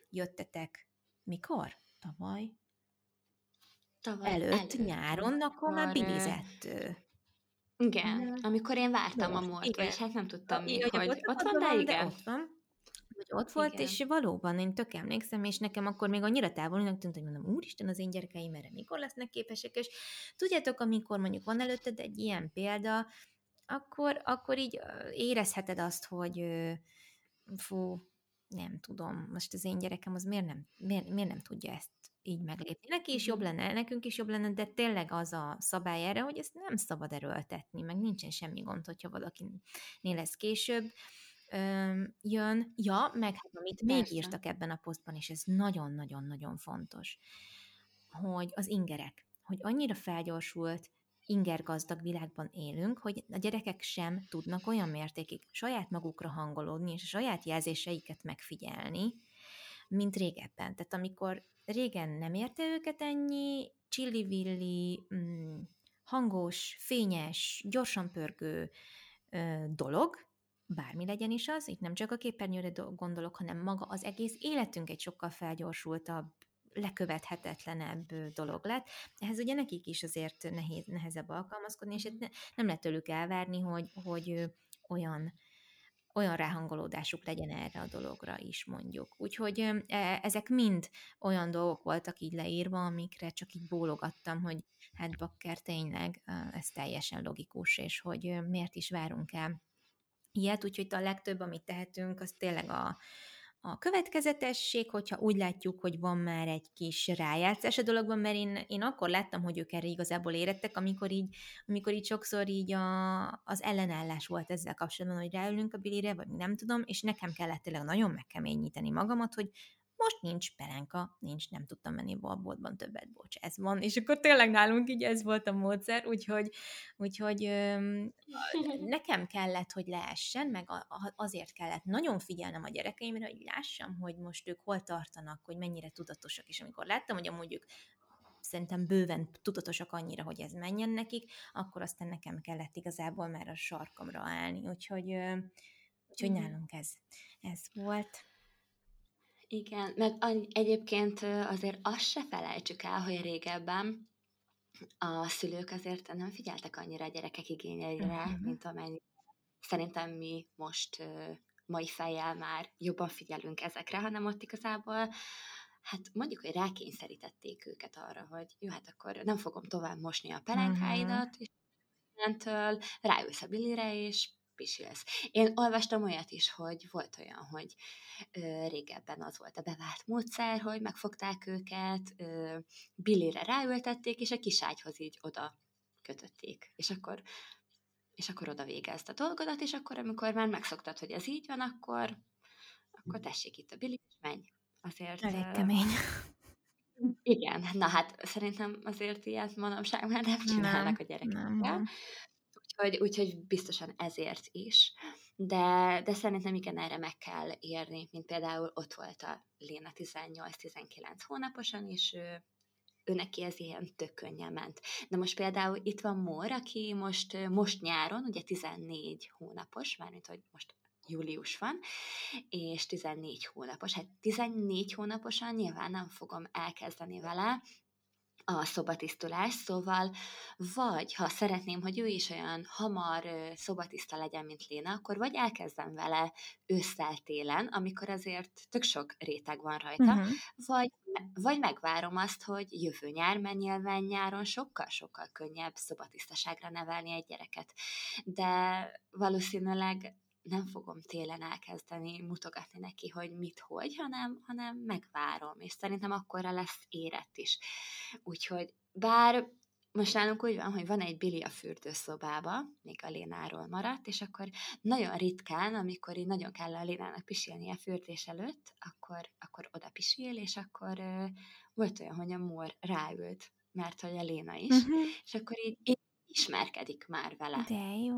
jöttetek, mikor? Tavaly? Tavaly előtt, előtt nyáron, akkor már bilizett. Igen, amikor én vártam a múlt, és hát nem tudtam még, hogy ott, ott van, de igen. Ott van hogy ott volt, Igen. és valóban én tök emlékszem, és nekem akkor még annyira távolinak tűnt, hogy mondom, úristen, az én gyerekeim erre mikor lesznek képesek, és tudjátok, amikor mondjuk van előtted egy ilyen példa, akkor, akkor így érezheted azt, hogy fú, nem tudom, most az én gyerekem az miért nem, miért, miért nem tudja ezt így meglépni. Neki is jobb mhm. lenne, nekünk is jobb lenne, de tényleg az a szabály erre, hogy ezt nem szabad erőltetni, meg nincsen semmi gond, hogyha valakinél lesz később öm, jön. Ja, meg hát amit Persze. még írtak ebben a posztban, és ez nagyon-nagyon-nagyon fontos, hogy az ingerek, hogy annyira felgyorsult, ingergazdag világban élünk, hogy a gyerekek sem tudnak olyan mértékig saját magukra hangolódni, és a saját jelzéseiket megfigyelni, mint régebben. Tehát amikor régen nem érte őket ennyi csillivilli, mm, hangos, fényes, gyorsan pörgő ö, dolog, bármi legyen is az, itt nem csak a képernyőre gondolok, hanem maga az egész életünk egy sokkal felgyorsultabb, lekövethetetlenebb dolog lett. Ehhez ugye nekik is azért nehéz, nehezebb alkalmazkodni, és ne, nem lehet tőlük elvárni, hogy, hogy olyan olyan ráhangolódásuk legyen erre a dologra is, mondjuk. Úgyhogy e, ezek mind olyan dolgok voltak így leírva, amikre csak így bólogattam, hogy hát bakker tényleg ez teljesen logikus, és hogy miért is várunk el ilyet, úgyhogy a legtöbb, amit tehetünk, az tényleg a, a következetesség, hogyha úgy látjuk, hogy van már egy kis rájátszás a dologban, mert én, én akkor láttam, hogy ők erre igazából érettek, amikor így, amikor így sokszor így a, az ellenállás volt ezzel kapcsolatban, hogy ráülünk a bilire, vagy nem tudom, és nekem kellett tényleg nagyon megkeményíteni magamat, hogy most nincs pelenka, nincs, nem tudtam menni a boltban többet, bocs, ez van, és akkor tényleg nálunk így ez volt a módszer, úgyhogy, úgyhogy öm, nekem kellett, hogy leessen, meg azért kellett nagyon figyelnem a gyerekeimre, hogy lássam, hogy most ők hol tartanak, hogy mennyire tudatosak, és amikor láttam, hogy amúgy ők szerintem bőven tudatosak annyira, hogy ez menjen nekik, akkor aztán nekem kellett igazából már a sarkamra állni, úgyhogy, úgyhogy nálunk ez, ez volt. Igen, meg egyébként azért azt se felejtsük el, hogy régebben a szülők azért nem figyeltek annyira a gyerekek igényeire, uh-huh. mint amennyi szerintem mi most mai fejjel már jobban figyelünk ezekre, hanem ott igazából hát mondjuk, hogy rákényszerítették őket arra, hogy jó, hát akkor nem fogom tovább mosni a pelenkáidat, uh-huh. és mentől ráülsz a bilire, és pisilsz. Én olvastam olyat is, hogy volt olyan, hogy ö, régebben az volt a bevált módszer, hogy megfogták őket, ö, billére ráültették, és a kiságyhoz így oda kötötték. És akkor és akkor oda végezd a dolgodat, és akkor, amikor már megszoktad, hogy ez így van, akkor, akkor tessék itt a billi, és menj. Azért... Elég kemény. Igen, na hát szerintem azért ilyet manapság már nem csinálnak nem, a gyerekek. Nem, nem. Úgyhogy, úgyhogy biztosan ezért is. De, de szerintem igen, erre meg kell érni, mint például ott volt a Léna 18-19 hónaposan, és ő, ő neki ez ilyen tök könnyen ment. De most például itt van Mór, aki most, most nyáron, ugye 14 hónapos, mármint, hogy most július van, és 14 hónapos. Hát 14 hónaposan nyilván nem fogom elkezdeni vele a szobatisztulás, szóval vagy ha szeretném, hogy ő is olyan hamar szobatiszta legyen, mint Léna, akkor vagy elkezdem vele ősszel-télen, amikor azért tök sok réteg van rajta, uh-huh. vagy, vagy megvárom azt, hogy jövő nyár, mert nyilván nyáron sokkal-sokkal könnyebb szobatisztaságra nevelni egy gyereket. De valószínűleg nem fogom télen elkezdeni mutogatni neki, hogy mit, hogy, hanem, hanem megvárom, és szerintem akkorra lesz érett is. Úgyhogy bár most nálunk úgy van, hogy van egy Billy a fürdőszobába, még a Lénáról maradt, és akkor nagyon ritkán, amikor így nagyon kell a Lénának pisilni a fürdés előtt, akkor, akkor oda pisil, és akkor uh, volt olyan, hogy a Mór ráült, mert hogy a Léna is, uh-huh. és akkor így, így ismerkedik már vele. De jó.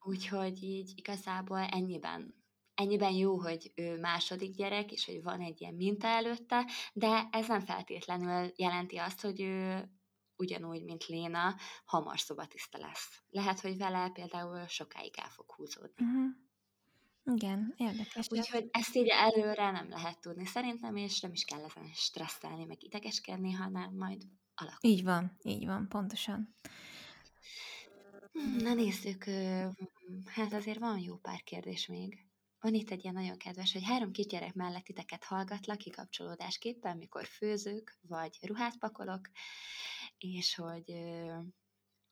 Úgyhogy így igazából ennyiben ennyiben jó, hogy ő második gyerek, és hogy van egy ilyen minta előtte, de ez nem feltétlenül jelenti azt, hogy ő ugyanúgy, mint Léna, hamar szobatiszta lesz. Lehet, hogy vele például sokáig el fog húzódni. Uh-huh. Igen, érdekes. Úgyhogy ezt így előre nem lehet tudni szerintem, és nem is kell ezen stresszelni, meg idegeskedni, hanem majd alakul. Így van, így van, pontosan. Na nézzük, hát azért van jó pár kérdés még. Van itt egy ilyen nagyon kedves, hogy három gyerek mellett titeket hallgatlak kikapcsolódásképpen, mikor főzők, vagy ruhát pakolok, és hogy,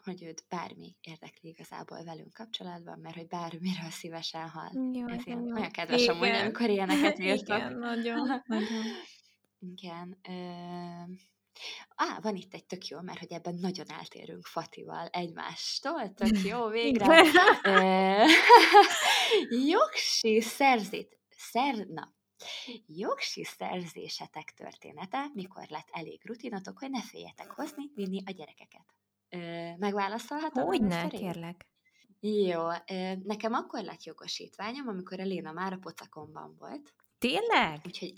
hogy őt bármi érdekli igazából velünk kapcsolatban, mert hogy bármiről szívesen hall. Jó, Ez ilyen, olyan kedves Igen. amúgy, amikor ilyeneket írtak. Igen, nagyon, nagyon. Igen. Ö, Á, van itt egy tök jó, mert hogy ebben nagyon eltérünk Fatival egymástól, tök jó, végre. Jogsi szerzít, szer, na, jogsi szerzésetek története, mikor lett elég rutinotok, hogy ne féljetek hozni, vinni a gyerekeket. Megválaszolhatom? Hogyne, kérlek. Jó, nekem akkor lett jogosítványom, amikor a Léna már a pocakomban volt. Tényleg? Úgyhogy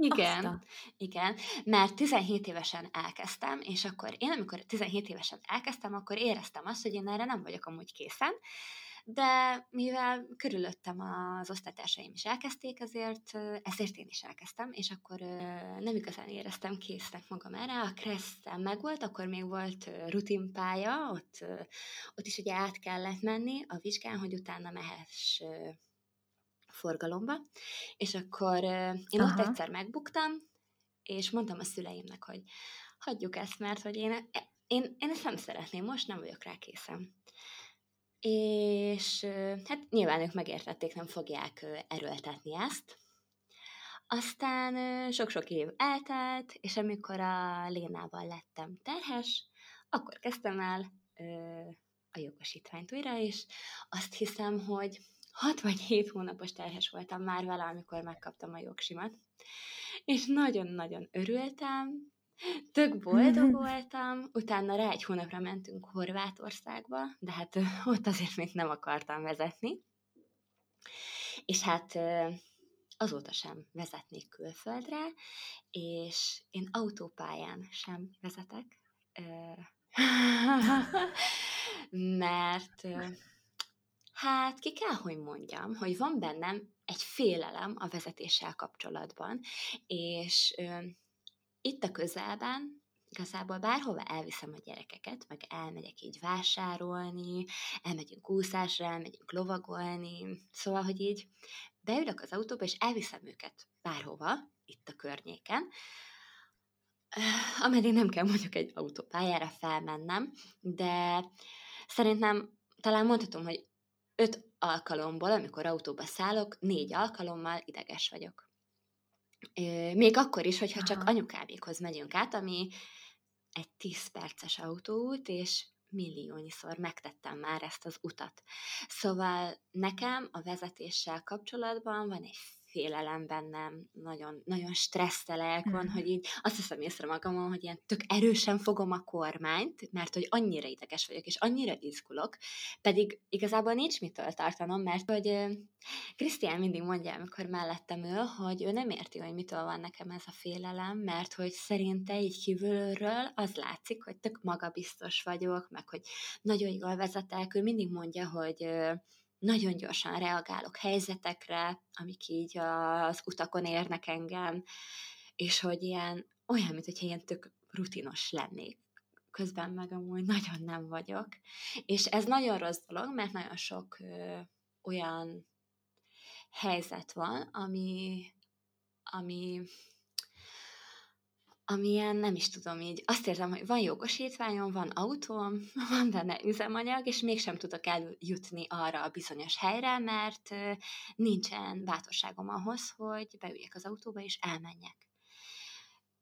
igen, Azta. igen, mert 17 évesen elkezdtem, és akkor én amikor 17 évesen elkezdtem, akkor éreztem azt, hogy én erre nem vagyok amúgy készen, de mivel körülöttem az osztálytársaim is elkezdték, ezért, ezért én is elkezdtem, és akkor nem igazán éreztem késznek magam erre. A Kresszem meg volt, akkor még volt rutinpálya, ott, ott is ugye át kellett menni a vizsgán, hogy utána mehess forgalomba, és akkor én Aha. ott egyszer megbuktam, és mondtam a szüleimnek, hogy hagyjuk ezt, mert hogy én, én, én ezt nem szeretném, most nem vagyok rá készen. És hát nyilván ők megértették, nem fogják erőltetni ezt. Aztán sok-sok év eltelt, és amikor a Lénával lettem terhes, akkor kezdtem el a jogosítványt újra, és azt hiszem, hogy 6 vagy 7 hónapos terhes voltam már vele, amikor megkaptam a jogsimat. És nagyon-nagyon örültem, Tök boldog voltam, utána rá egy hónapra mentünk Horvátországba, de hát ott azért még nem akartam vezetni. És hát azóta sem vezetnék külföldre, és én autópályán sem vezetek, mert hát ki kell, hogy mondjam, hogy van bennem egy félelem a vezetéssel kapcsolatban, és itt a közelben igazából bárhova elviszem a gyerekeket, meg elmegyek így vásárolni, elmegyünk úszásra, elmegyünk lovagolni, szóval, hogy így beülök az autóba, és elviszem őket bárhova, itt a környéken, ameddig nem kell mondjuk egy autópályára felmennem, de szerintem talán mondhatom, hogy öt alkalomból, amikor autóba szállok, négy alkalommal ideges vagyok. Még akkor is, hogyha csak anyukámékhoz megyünk át, ami egy 10 perces autóút, és milliónyiszor megtettem már ezt az utat. Szóval nekem a vezetéssel kapcsolatban van egy félelem bennem, nagyon, nagyon stresszelek van, mm. hogy így azt hiszem észre magamon, hogy ilyen tök erősen fogom a kormányt, mert hogy annyira ideges vagyok, és annyira izgulok, pedig igazából nincs mitől tartanom, mert hogy Krisztián mindig mondja, amikor mellettem ül, hogy ő nem érti, hogy mitől van nekem ez a félelem, mert hogy szerinte így kívülről az látszik, hogy tök magabiztos vagyok, meg hogy nagyon jól vezetek, ő mindig mondja, hogy nagyon gyorsan reagálok helyzetekre, amik így az utakon érnek engem, és hogy ilyen, olyan, mint hogyha ilyen tök rutinos lennék. Közben meg amúgy nagyon nem vagyok. És ez nagyon rossz dolog, mert nagyon sok ö, olyan helyzet van, ami, ami amilyen nem is tudom így, azt érzem, hogy van jogosítványom, van autóm, van benne üzemanyag, és mégsem tudok eljutni arra a bizonyos helyre, mert nincsen bátorságom ahhoz, hogy beüljek az autóba és elmenjek.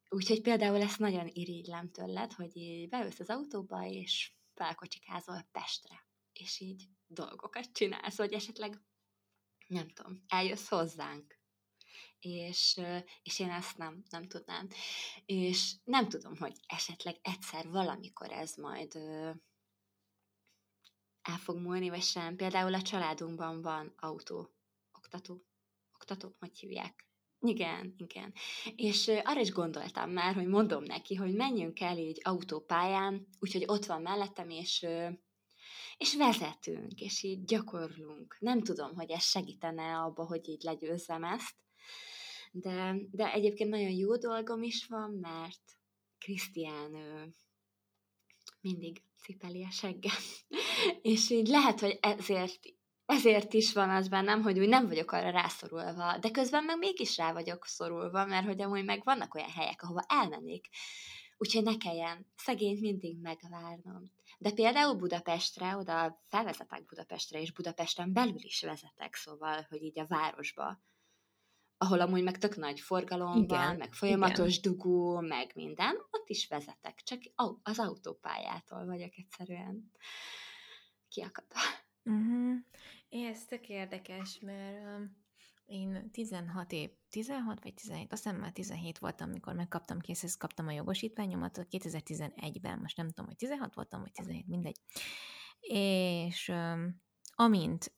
Úgyhogy például ezt nagyon irigylem tőled, hogy így beülsz az autóba, és felkocsikázol Pestre, és így dolgokat csinálsz, vagy esetleg, nem tudom, eljössz hozzánk és, és én ezt nem, nem tudnám. És nem tudom, hogy esetleg egyszer valamikor ez majd el fog múlni, vagy sem. Például a családunkban van autó, oktató, oktató, hogy hívják? Igen, igen. És arra is gondoltam már, hogy mondom neki, hogy menjünk el így autópályán, úgyhogy ott van mellettem, és és vezetünk, és így gyakorlunk. Nem tudom, hogy ez segítene abba, hogy így legyőzzem ezt, de, de egyébként nagyon jó dolgom is van, mert Krisztián mindig cipeli a seggem. és így lehet, hogy ezért ezért is van az bennem, hogy úgy nem vagyok arra rászorulva, de közben meg mégis rá vagyok szorulva, mert hogy amúgy meg vannak olyan helyek, ahova elmennék, úgyhogy ne kelljen szegényt mindig megvárnom. De például Budapestre, oda felvezetek Budapestre, és Budapesten belül is vezetek, szóval, hogy így a városba ahol amúgy meg tök nagy forgalom igen, van, meg folyamatos igen. dugó, meg minden, ott is vezetek, csak az autópályától vagyok egyszerűen kiakadva. Uh-huh. Ez tök érdekes, mert um, én 16 év, 16 vagy 17, azt hiszem már 17 voltam, amikor megkaptam készhez, kaptam a jogosítványomat 2011-ben, most nem tudom, hogy 16 voltam, vagy 17, mindegy. És um, amint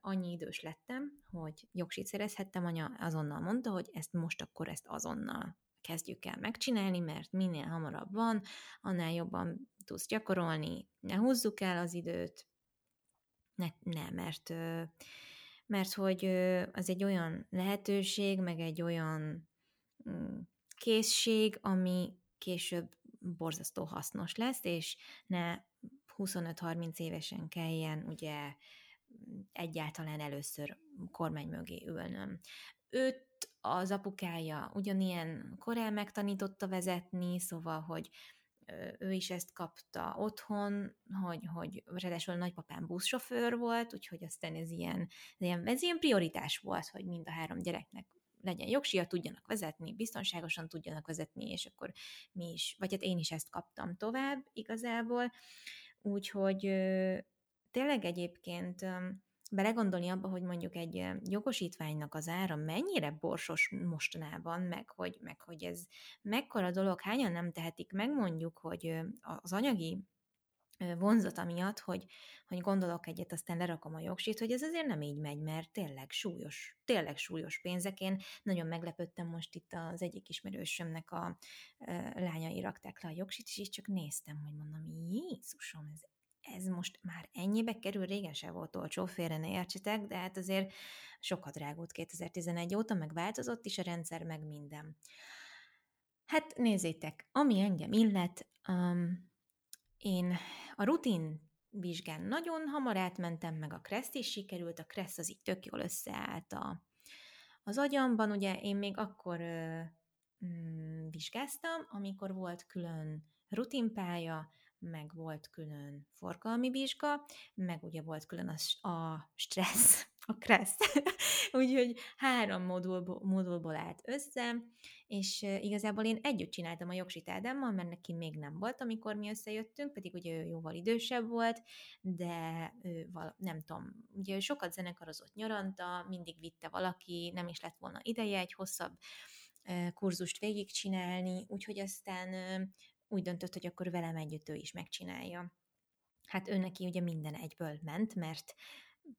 annyi idős lettem, hogy jogsit szerezhettem, anya azonnal mondta, hogy ezt most akkor ezt azonnal kezdjük el megcsinálni, mert minél hamarabb van, annál jobban tudsz gyakorolni, ne húzzuk el az időt, ne, ne mert, mert hogy az egy olyan lehetőség, meg egy olyan mm, készség, ami később borzasztó hasznos lesz, és ne 25-30 évesen kelljen ugye egyáltalán először kormány mögé ülnöm. Őt az apukája ugyanilyen korán megtanította vezetni, szóval, hogy ő is ezt kapta otthon, hogy, hogy ráadásul nagypapám buszsofőr volt, úgyhogy aztán ez ilyen, ilyen, ez ilyen prioritás volt, hogy mind a három gyereknek legyen jogsia, tudjanak vezetni, biztonságosan tudjanak vezetni, és akkor mi is, vagy hát én is ezt kaptam tovább igazából, úgyhogy tényleg egyébként belegondolni abba, hogy mondjuk egy jogosítványnak az ára mennyire borsos mostanában, meg hogy, meg hogy ez mekkora dolog, hányan nem tehetik meg mondjuk, hogy az anyagi vonzata miatt, hogy, hogy gondolok egyet, aztán lerakom a jogsít, hogy ez azért nem így megy, mert tényleg súlyos, tényleg súlyos pénzek. Én nagyon meglepődtem most itt az egyik ismerősömnek a e, lányai rakták le a jogsít, és így csak néztem, hogy mondom, Jézusom, ez ez most már ennyibe kerül, régen se volt olcsó, félre ne értsetek, de hát azért sokat drágult 2011 óta, meg változott is a rendszer, meg minden. Hát nézzétek, ami engem illet, um, én a rutin vizsgán nagyon hamar átmentem, meg a kreszt is sikerült, a kressz az így tök jól összeállt a, az agyamban, ugye én még akkor ö, mm, vizsgáztam, amikor volt külön rutinpálya, meg volt külön forgalmi vizsga, meg ugye volt külön a, a stressz, a kressz. Úgyhogy három modulból, modulból állt össze, és igazából én együtt csináltam a jogsit Ádámmal, mert neki még nem volt, amikor mi összejöttünk, pedig ugye ő jóval idősebb volt, de ő val- nem tudom, ugye sokat zenekarozott nyaranta, mindig vitte valaki, nem is lett volna ideje egy hosszabb kurzust végigcsinálni, úgyhogy aztán úgy döntött, hogy akkor velem együtt ő is megcsinálja. Hát ő neki ugye minden egyből ment, mert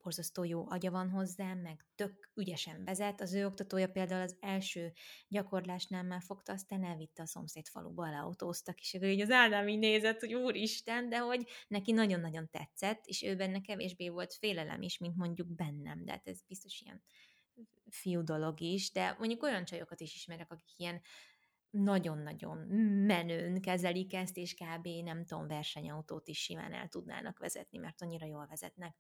borzasztó jó agya van hozzá, meg tök ügyesen vezet. Az ő oktatója például az első gyakorlásnál már fogta, aztán elvitte a szomszéd faluba, leautóztak, és akkor így az Ádám így nézett, hogy úristen, de hogy neki nagyon-nagyon tetszett, és ő benne kevésbé volt félelem is, mint mondjuk bennem, de hát ez biztos ilyen fiú dolog is, de mondjuk olyan csajokat is ismerek, akik ilyen nagyon-nagyon menőn kezelik ezt, és kb. nem tudom, versenyautót is simán el tudnának vezetni, mert annyira jól vezetnek.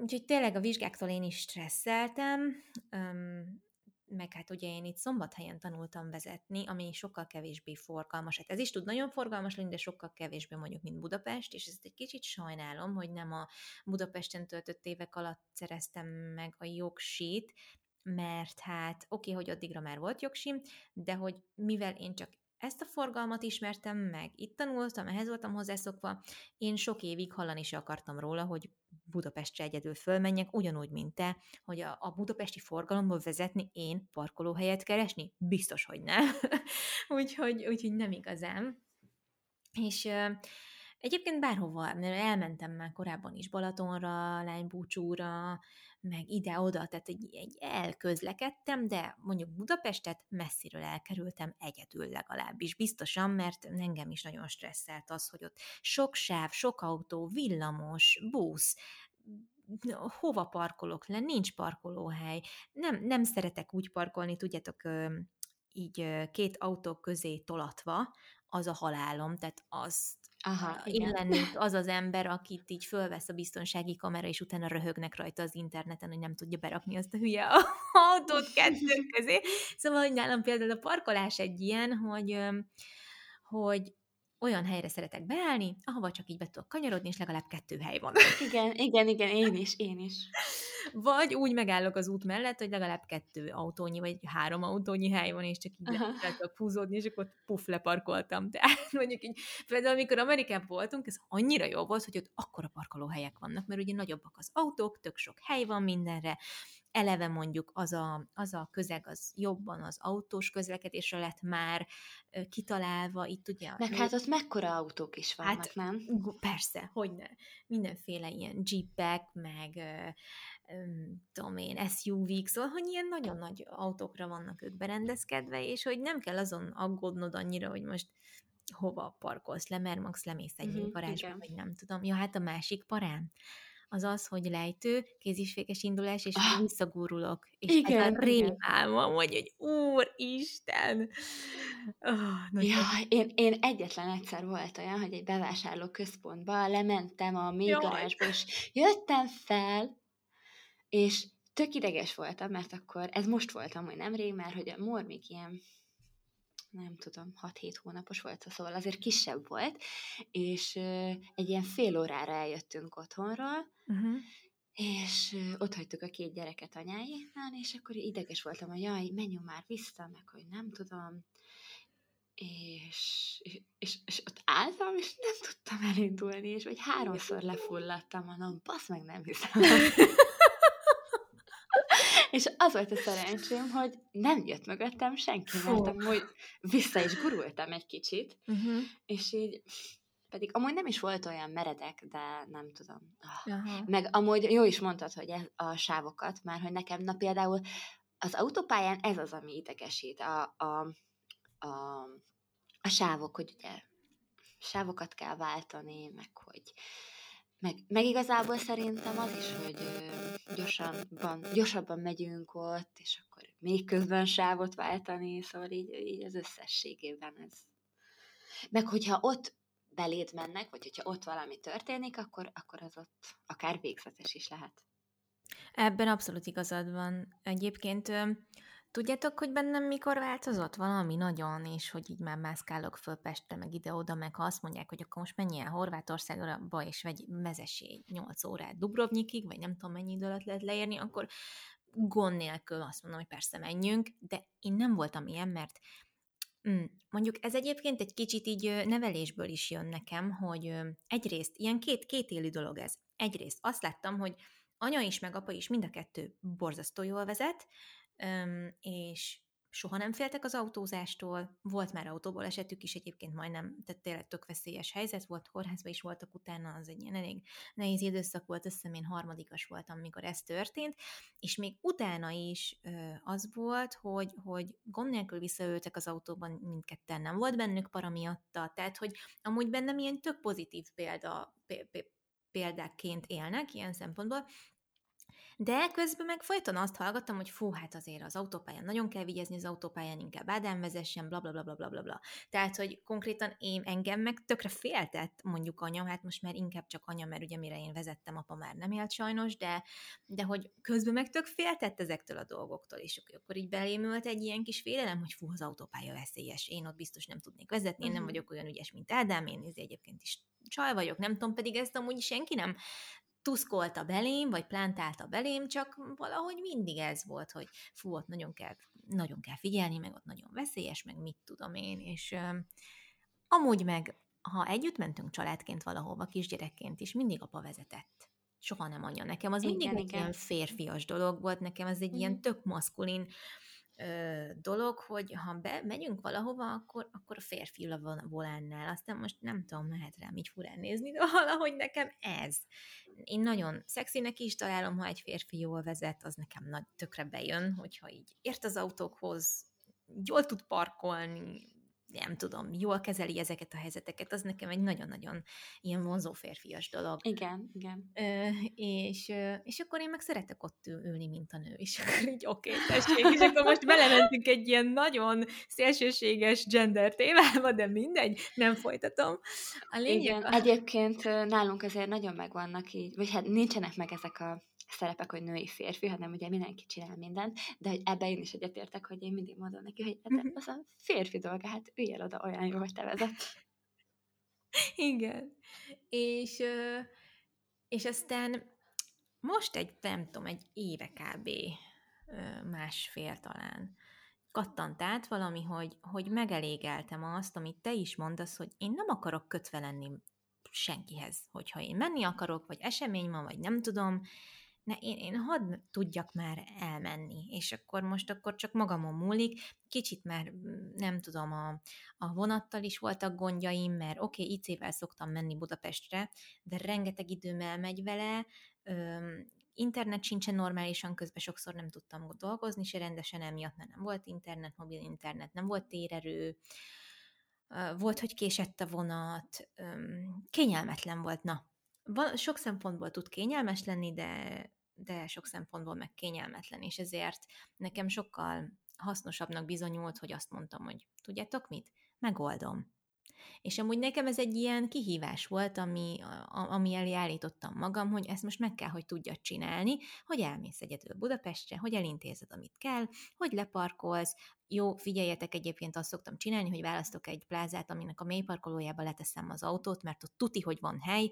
Úgyhogy tényleg a vizsgáktól én is stresszeltem, meg hát ugye én itt szombathelyen tanultam vezetni, ami sokkal kevésbé forgalmas. Hát ez is tud nagyon forgalmas lenni, de sokkal kevésbé mondjuk, mint Budapest, és ezt egy kicsit sajnálom, hogy nem a Budapesten töltött évek alatt szereztem meg a jogsít, mert hát oké, okay, hogy addigra már volt jogsim, de hogy mivel én csak ezt a forgalmat ismertem meg, itt tanultam, ehhez voltam hozzászokva, én sok évig hallani is akartam róla, hogy Budapestre egyedül fölmenjek, ugyanúgy, mint te, hogy a, a budapesti forgalomból vezetni én parkolóhelyet keresni? Biztos, hogy nem. úgyhogy, úgyhogy nem igazán. És uh, egyébként bárhova, mert elmentem már korábban is Balatonra, lánybúcsúra, meg ide-oda, tehát egy, egy elközlekedtem, de mondjuk Budapestet messziről elkerültem egyedül legalábbis, biztosan, mert engem is nagyon stresszelt az, hogy ott sok sáv, sok autó, villamos, busz, hova parkolok le, nincs parkolóhely, nem, nem szeretek úgy parkolni, tudjátok, így két autó közé tolatva, az a halálom, tehát azt Aha, én igen. lennék az az ember, akit így fölvesz a biztonsági kamera, és utána röhögnek rajta az interneten, hogy nem tudja berakni azt a hülye autót kettő közé. Szóval, hogy nálam például a parkolás egy ilyen, hogy, hogy olyan helyre szeretek beállni, ahova csak így be tudok kanyarodni, és legalább kettő hely van. Igen, igen, igen, én is, én is. Vagy úgy megállok az út mellett, hogy legalább kettő autónyi, vagy három autónyi hely van, és csak így le tudok húzódni, és akkor puff, leparkoltam. Tehát mondjuk így, például amikor Amerikában voltunk, ez annyira jó volt, hogy ott akkora parkolóhelyek vannak, mert ugye nagyobbak az autók, tök sok hely van mindenre, eleve mondjuk az a, az a közeg az jobban az autós közlekedésre lett már kitalálva, itt ugye... Meg hát ott mekkora autók is vannak, hát, nem? Persze, hogy ne. Mindenféle ilyen jeepek, meg tudom én, SUV-k, szóval, hogy ilyen nagyon nagy autókra vannak ők berendezkedve, és hogy nem kell azon aggódnod annyira, hogy most hova parkolsz le, mert max lemész egy uh-huh, garázsba, vagy nem tudom. Ja, hát a másik parán, az az, hogy lejtő, kézisfékes indulás, és ah, visszagurulok. És igen, ez a rémálmom, hogy egy úristen! Oh, ja, én, én egyetlen egyszer volt olyan, hogy egy bevásárló központba lementem a mélygarázsba, és jöttem fel, és tök ideges voltam, mert akkor, ez most voltam, hogy nemrég, mert hogy a mor még ilyen nem tudom, 6-7 hónapos volt, szóval azért kisebb volt, és egy ilyen fél órára eljöttünk otthonról, uh-huh. és ott hagytuk a két gyereket anyáéknál, és akkor ideges voltam, hogy jaj, menjünk már vissza, meg hogy nem tudom, és, és, és ott álltam, és nem tudtam elindulni, és vagy háromszor lefulladtam, mondom, basz meg nem hiszem. És az volt a szerencsém, hogy nem jött mögöttem senki, mert amúgy vissza is gurultam egy kicsit, uh-huh. és így pedig amúgy nem is volt olyan meredek, de nem tudom. Uh-huh. Meg amúgy jó is mondtad, hogy ez a sávokat, már hogy nekem, na például az autópályán ez az, ami idegesít, a, a, a, a sávok, hogy ugye sávokat kell váltani, meg hogy meg, meg igazából szerintem az is, hogy gyorsabban, gyorsabban megyünk ott, és akkor még közben sávot váltani, szóval így, így az összességében ez. Meg hogyha ott beléd mennek, vagy hogyha ott valami történik, akkor, akkor az ott akár végzetes is lehet. Ebben abszolút igazad van. Egyébként Tudjátok, hogy bennem mikor változott valami nagyon, és hogy így már mászkálok föl Pestre, meg ide-oda, meg ha azt mondják, hogy akkor most menjél Horvátországra, és vegy, vezessé 8 órát Dubrovnikig, vagy nem tudom mennyi idő alatt lehet leérni, akkor gond nélkül azt mondom, hogy persze menjünk, de én nem voltam ilyen, mert mm, mondjuk ez egyébként egy kicsit így nevelésből is jön nekem, hogy egyrészt ilyen két, két élő dolog ez. Egyrészt azt láttam, hogy anya is, meg apa is mind a kettő borzasztó jól vezet, és soha nem féltek az autózástól, volt már autóból esetük is egyébként majdnem, tehát tényleg tök veszélyes helyzet volt, kórházba is voltak utána, az egy ilyen elég nehéz időszak volt, összem én harmadikas voltam, amikor ez történt, és még utána is az volt, hogy, hogy gond nélkül visszaöltek az autóban mindketten, nem volt bennük para miatta, tehát hogy amúgy bennem ilyen tök pozitív példa, példákként élnek ilyen szempontból, de közben meg folyton azt hallgattam, hogy fú, hát azért az autópályán nagyon kell vigyázni, az autópályán inkább Ádám vezessen, bla bla bla bla bla bla. Tehát, hogy konkrétan én engem meg tökre féltett mondjuk anya, hát most már inkább csak anya, mert ugye mire én vezettem, apa már nem élt sajnos, de, de hogy közben meg tök féltett ezektől a dolgoktól, és akkor így belémült egy ilyen kis félelem, hogy fú, az autópálya veszélyes, én ott biztos nem tudnék vezetni, én nem mhm. vagyok olyan ügyes, mint Ádám, én egyébként is csaj vagyok, nem tudom, pedig ezt amúgy senki nem tuszkolta belém, vagy plántálta belém, csak valahogy mindig ez volt, hogy fú, ott nagyon kell, nagyon kell figyelni, meg ott nagyon veszélyes, meg mit tudom én, és ö, amúgy meg, ha együtt mentünk családként valahova, kisgyerekként is, mindig apa vezetett. Soha nem anya. Nekem az igen, mindig igen. egy ilyen férfias dolog volt, nekem ez egy mm. ilyen tök maszkulin, ö, dolog, hogy ha be, megyünk valahova, akkor, akkor a férfi ül a volánnál. Aztán most nem tudom, lehet rám így furán nézni, de valahogy nekem ez. Én nagyon szexinek is találom, ha egy férfi jól vezet, az nekem nagy tökre bejön, hogyha így ért az autókhoz, jól tud parkolni, nem tudom, jól kezeli ezeket a helyzeteket, az nekem egy nagyon-nagyon ilyen vonzó férfias dolog. Igen, igen. Ö, és, és akkor én meg szeretek ott ülni, mint a nő, és akkor így oké, okay, tessék, és akkor most belementünk egy ilyen nagyon szélsőséges gender témába, de mindegy, nem folytatom. A lényeg... Igen, a... egyébként nálunk azért nagyon megvannak így, vagy hát nincsenek meg ezek a szerepek, hogy női férfi, hanem ugye mindenki csinál mindent, de hogy ebbe én is egyetértek, hogy én mindig mondom neki, hogy hát mhm. az a férfi dolga, hát üljél oda olyan jó, hogy te vezet. Igen. És, és aztán most egy, nem tudom, egy éve kb. másfél talán kattant át valami, hogy, hogy megelégeltem azt, amit te is mondasz, hogy én nem akarok kötve lenni senkihez. Hogyha én menni akarok, vagy esemény van, vagy nem tudom, ne, én, én hadd tudjak már elmenni, és akkor most akkor csak magamon múlik, kicsit már mm, nem tudom, a, a vonattal is voltak gondjaim, mert oké, okay, IC-vel szoktam menni Budapestre, de rengeteg időm elmegy vele, öm, internet sincsen normálisan, közben sokszor nem tudtam dolgozni se rendesen emiatt, mert nem volt internet, mobil internet, nem volt térerő, volt, hogy késett a vonat, kényelmetlen volt, na, sok szempontból tud kényelmes lenni, de, de sok szempontból meg kényelmetlen, és ezért nekem sokkal hasznosabbnak bizonyult, hogy azt mondtam, hogy tudjátok mit? Megoldom. És amúgy nekem ez egy ilyen kihívás volt, ami, ami elé állítottam magam, hogy ezt most meg kell, hogy tudjad csinálni, hogy elmész egyedül Budapestre, hogy elintézed, amit kell, hogy leparkolsz. Jó, figyeljetek, egyébként azt szoktam csinálni, hogy választok egy plázát, aminek a mélyparkolójába leteszem az autót, mert ott tuti, hogy van hely,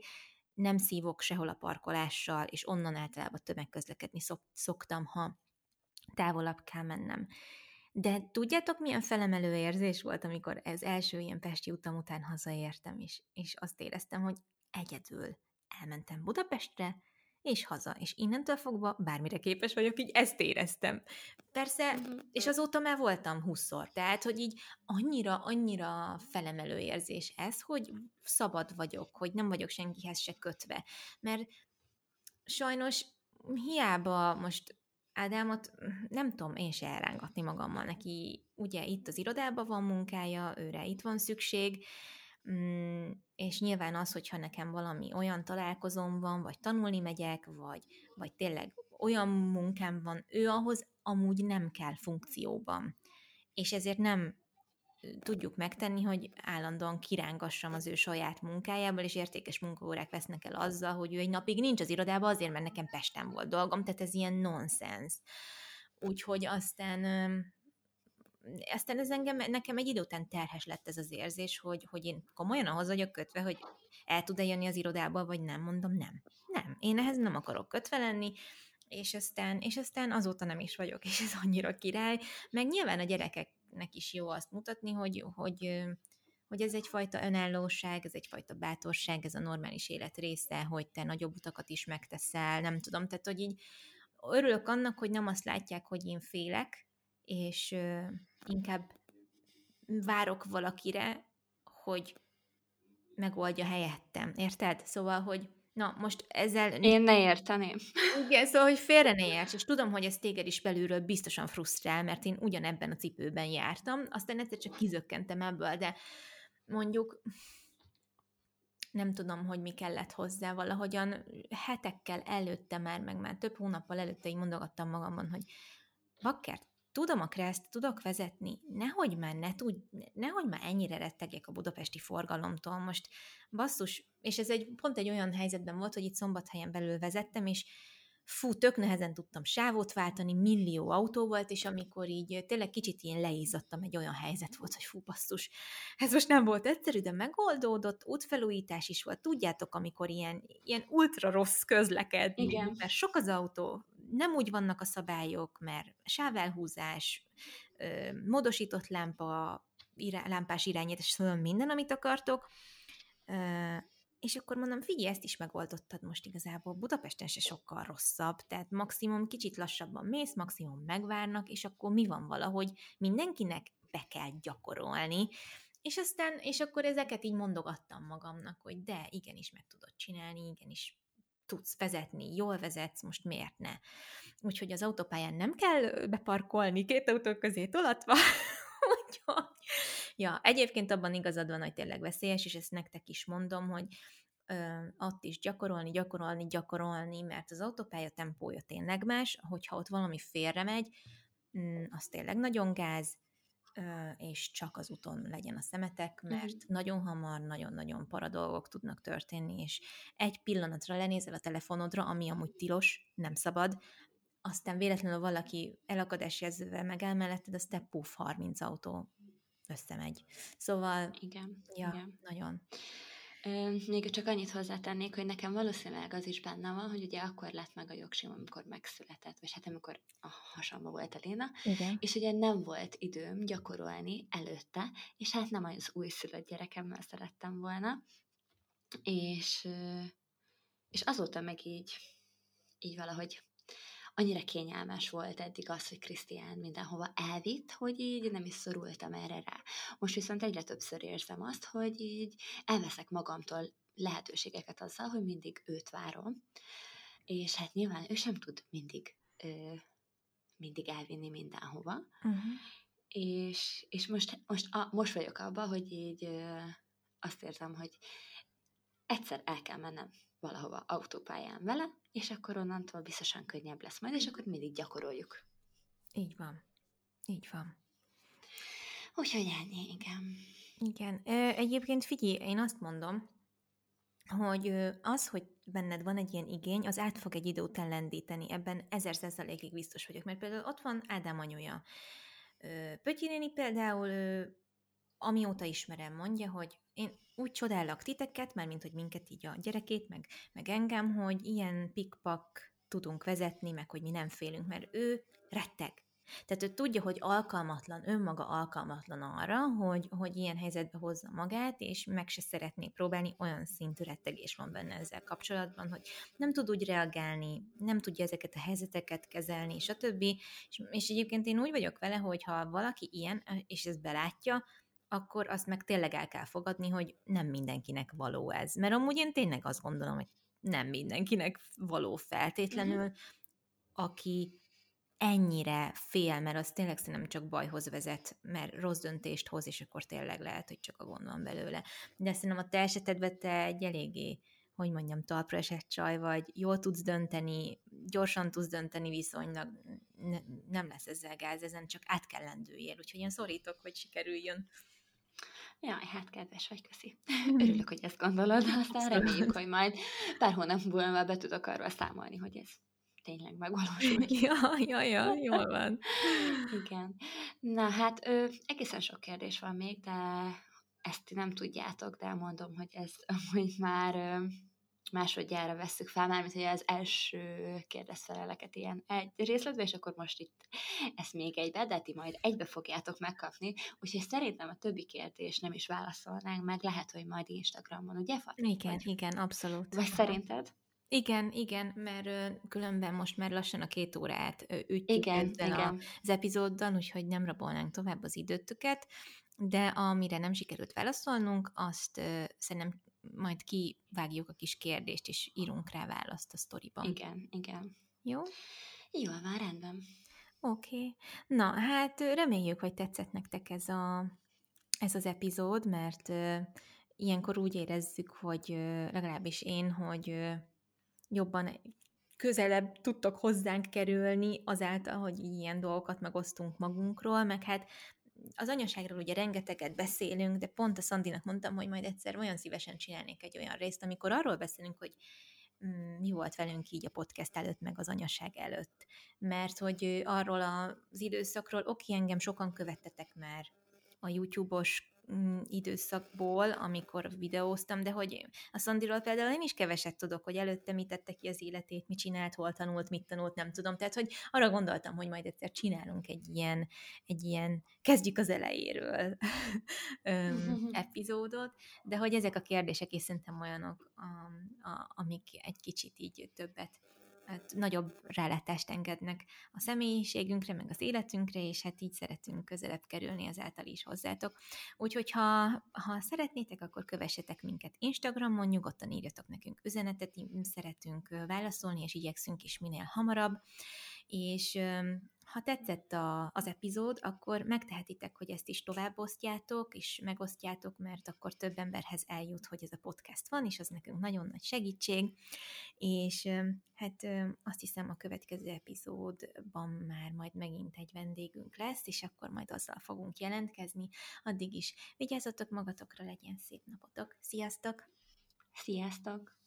nem szívok sehol a parkolással, és onnan általában tömegközlekedni szok, szoktam, ha távolabb kell mennem. De tudjátok, milyen felemelő érzés volt, amikor ez első ilyen Pesti utam után hazaértem is, és azt éreztem, hogy egyedül elmentem Budapestre, és haza, és innentől fogva bármire képes vagyok, így ezt éreztem. Persze, uh-huh. és azóta már voltam húszszor, tehát, hogy így annyira, annyira felemelő érzés ez, hogy szabad vagyok, hogy nem vagyok senkihez se kötve, mert sajnos hiába most Ádámot nem tudom én se elrángatni magammal. Neki ugye itt az irodában van munkája, őre itt van szükség, mm, és nyilván az, hogyha nekem valami olyan találkozom van, vagy tanulni megyek, vagy, vagy tényleg olyan munkám van, ő ahhoz amúgy nem kell funkcióban. És ezért nem tudjuk megtenni, hogy állandóan kirángassam az ő saját munkájából, és értékes munkaórák vesznek el azzal, hogy ő egy napig nincs az irodában, azért, mert nekem Pesten volt dolgom, tehát ez ilyen nonsens. Úgyhogy aztán aztán ez engem, nekem egy idő után terhes lett ez az érzés, hogy, hogy én komolyan ahhoz vagyok kötve, hogy el tud-e jönni az irodába, vagy nem, mondom, nem. Nem, én ehhez nem akarok kötve lenni, és aztán, és aztán azóta nem is vagyok, és ez annyira király, meg nyilván a gyerekek nek is jó azt mutatni, hogy, hogy, hogy ez egyfajta önállóság, ez egyfajta bátorság, ez a normális élet része, hogy te nagyobb utakat is megteszel, nem tudom, tehát hogy így örülök annak, hogy nem azt látják, hogy én félek, és inkább várok valakire, hogy megoldja helyettem, érted? Szóval, hogy Na, most ezzel... Én ne érteném. Igen, szóval, hogy félre ne érts, és tudom, hogy ez téged is belülről biztosan frusztrál, mert én ugyanebben a cipőben jártam, aztán egyszer csak kizökkentem ebből, de mondjuk nem tudom, hogy mi kellett hozzá, valahogyan hetekkel előtte már, meg már több hónappal előtte így mondogattam magamban, hogy bakkert, tudom a kreszt, tudok vezetni, nehogy már ne tud, nehogy már ennyire rettegek a budapesti forgalomtól. Most basszus, és ez egy pont egy olyan helyzetben volt, hogy itt szombathelyen belül vezettem, és fú, tök nehezen tudtam sávot váltani, millió autó volt, és amikor így tényleg kicsit ilyen leízadtam, egy olyan helyzet volt, hogy fú, basszus, ez most nem volt egyszerű, de megoldódott, útfelújítás is volt. Tudjátok, amikor ilyen, ilyen ultra rossz közlekedni, Igen. mert sok az autó, nem úgy vannak a szabályok, mert sávelhúzás, módosított lámpa, irá, lámpás irányítás, szóval minden, amit akartok, és akkor mondom, figyelj, ezt is megoldottad most igazából. Budapesten se sokkal rosszabb, tehát maximum kicsit lassabban mész, maximum megvárnak, és akkor mi van valahogy mindenkinek be kell gyakorolni. És aztán, és akkor ezeket így mondogattam magamnak, hogy de, igenis meg tudod csinálni, igenis tudsz vezetni, jól vezetsz, most miért ne? Úgyhogy az autópályán nem kell beparkolni két autó közé tolatva, úgyhogy Ja, egyébként abban igazad van, hogy tényleg veszélyes, és ezt nektek is mondom, hogy ö, ott is gyakorolni, gyakorolni, gyakorolni, mert az autópálya tempója tényleg más, hogyha ott valami félre megy, mm, az tényleg nagyon gáz, és csak az úton legyen a szemetek, mert uh-huh. nagyon hamar, nagyon-nagyon para dolgok tudnak történni, és egy pillanatra lenézel a telefonodra, ami amúgy tilos, nem szabad, aztán véletlenül valaki elakadás jelzővel megáll melletted, az te puff 30 autó összemegy. Szóval, igen, ja, igen. nagyon. Még csak annyit hozzátennék, hogy nekem valószínűleg az is benne van, hogy ugye akkor lett meg a jogsim, amikor megszületett, vagy hát amikor a hasamba volt a Léna, Igen. és ugye nem volt időm gyakorolni előtte, és hát nem az újszülött gyerekemmel szerettem volna, és, és azóta meg így, így valahogy annyira kényelmes volt eddig az, hogy Krisztián mindenhova elvitt, hogy így nem is szorultam erre rá. Most viszont egyre többször érzem azt, hogy így elveszek magamtól lehetőségeket azzal, hogy mindig őt várom, és hát nyilván ő sem tud mindig, ö, mindig elvinni mindenhova, uh-huh. és, és most, most, a, most vagyok abban, hogy így ö, azt érzem, hogy egyszer el kell mennem valahova autópályán vele, és akkor onnantól biztosan könnyebb lesz majd, és akkor mindig gyakoroljuk. Így van. Így van. Úgyhogy ennyi, igen. Igen. Egyébként figyelj, én azt mondom, hogy az, hogy benned van egy ilyen igény, az át fog egy idő után lendíteni. Ebben ezer százalékig biztos vagyok. Mert például ott van Ádám anyuja. Pötyi néni például, amióta ismerem, mondja, hogy én úgy csodálok titeket, már mint hogy minket így a gyerekét, meg, meg engem, hogy ilyen pikpak tudunk vezetni, meg hogy mi nem félünk, mert ő retteg. Tehát ő tudja, hogy alkalmatlan, önmaga alkalmatlan arra, hogy, hogy ilyen helyzetbe hozza magát, és meg se szeretné próbálni, olyan szintű rettegés van benne ezzel kapcsolatban, hogy nem tud úgy reagálni, nem tudja ezeket a helyzeteket kezelni, stb. És, és egyébként én úgy vagyok vele, hogy ha valaki ilyen, és ezt belátja, akkor azt meg tényleg el kell fogadni, hogy nem mindenkinek való ez. Mert amúgy én tényleg azt gondolom, hogy nem mindenkinek való feltétlenül, mm-hmm. aki ennyire fél, mert az tényleg szerintem csak bajhoz vezet, mert rossz döntést hoz, és akkor tényleg lehet, hogy csak a gond van belőle. De szerintem a te esetedben te egy eléggé, hogy mondjam, talpra esett csaj vagy, jól tudsz dönteni, gyorsan tudsz dönteni viszonylag, ne, nem lesz ezzel gáz, ezen csak át kell lendüljél, úgyhogy én szorítok, hogy sikerüljön. Jaj, hát kedves vagy, köszi. Örülök, hogy ezt gondolod, aztán reméljük, hogy majd pár hónap múlva be tudok arról számolni, hogy ez tényleg megvalósul. ja, ja, ja, jól van. Igen. Na hát ö, egészen sok kérdés van még, de ezt nem tudjátok, de mondom, hogy ez amúgy már ö, másodjára vesszük fel, mármint hogy az első kérdezfeleleket ilyen egy részletbe, és akkor most itt ezt még egybe, de ti majd egybe fogjátok megkapni, úgyhogy szerintem a többi kérdés nem is válaszolnánk meg, lehet, hogy majd Instagramon, ugye? Fati? Igen, vagy, igen, abszolút. Vagy szerinted? Igen, igen, mert különben most már lassan a két órát ütjük igen, ezzel igen. az epizóddal, úgyhogy nem rabolnánk tovább az időtöket, de amire nem sikerült válaszolnunk, azt szerintem majd kivágjuk a kis kérdést, és írunk rá választ a sztoriban. Igen, igen. Jó? Jó, már rendben. Oké. Okay. Na, hát reméljük, hogy tetszett nektek ez, a, ez az epizód, mert uh, ilyenkor úgy érezzük, hogy uh, legalábbis én, hogy uh, jobban közelebb tudtok hozzánk kerülni azáltal, hogy ilyen dolgokat megosztunk magunkról, meg hát az anyaságról ugye rengeteget beszélünk, de pont a Szandinak mondtam, hogy majd egyszer olyan szívesen csinálnék egy olyan részt, amikor arról beszélünk, hogy mm, mi volt velünk így a podcast előtt, meg az anyaság előtt. Mert hogy arról az időszakról, oké, engem sokan követtetek már a YouTube-os időszakból, amikor videóztam, de hogy a Szandiról például én is keveset tudok, hogy előtte mit tette ki az életét, mit csinált, hol tanult, mit tanult, nem tudom. Tehát, hogy arra gondoltam, hogy majd egyszer csinálunk egy ilyen, egy ilyen kezdjük az elejéről epizódot, de hogy ezek a kérdések is szerintem olyanok, a, a, amik egy kicsit így többet hát nagyobb rálátást engednek a személyiségünkre, meg az életünkre, és hát így szeretünk közelebb kerülni ezáltal is hozzátok. Úgyhogy ha, ha szeretnétek, akkor kövessetek minket Instagramon, nyugodtan írjatok nekünk üzenetet, szeretünk válaszolni, és igyekszünk is minél hamarabb, és ha tetszett a, az epizód, akkor megtehetitek, hogy ezt is továbbosztjátok, és megosztjátok, mert akkor több emberhez eljut, hogy ez a podcast van, és az nekünk nagyon nagy segítség, és hát azt hiszem a következő epizódban már majd megint egy vendégünk lesz, és akkor majd azzal fogunk jelentkezni. Addig is vigyázzatok magatokra, legyen szép napotok. Sziasztok! Sziasztok!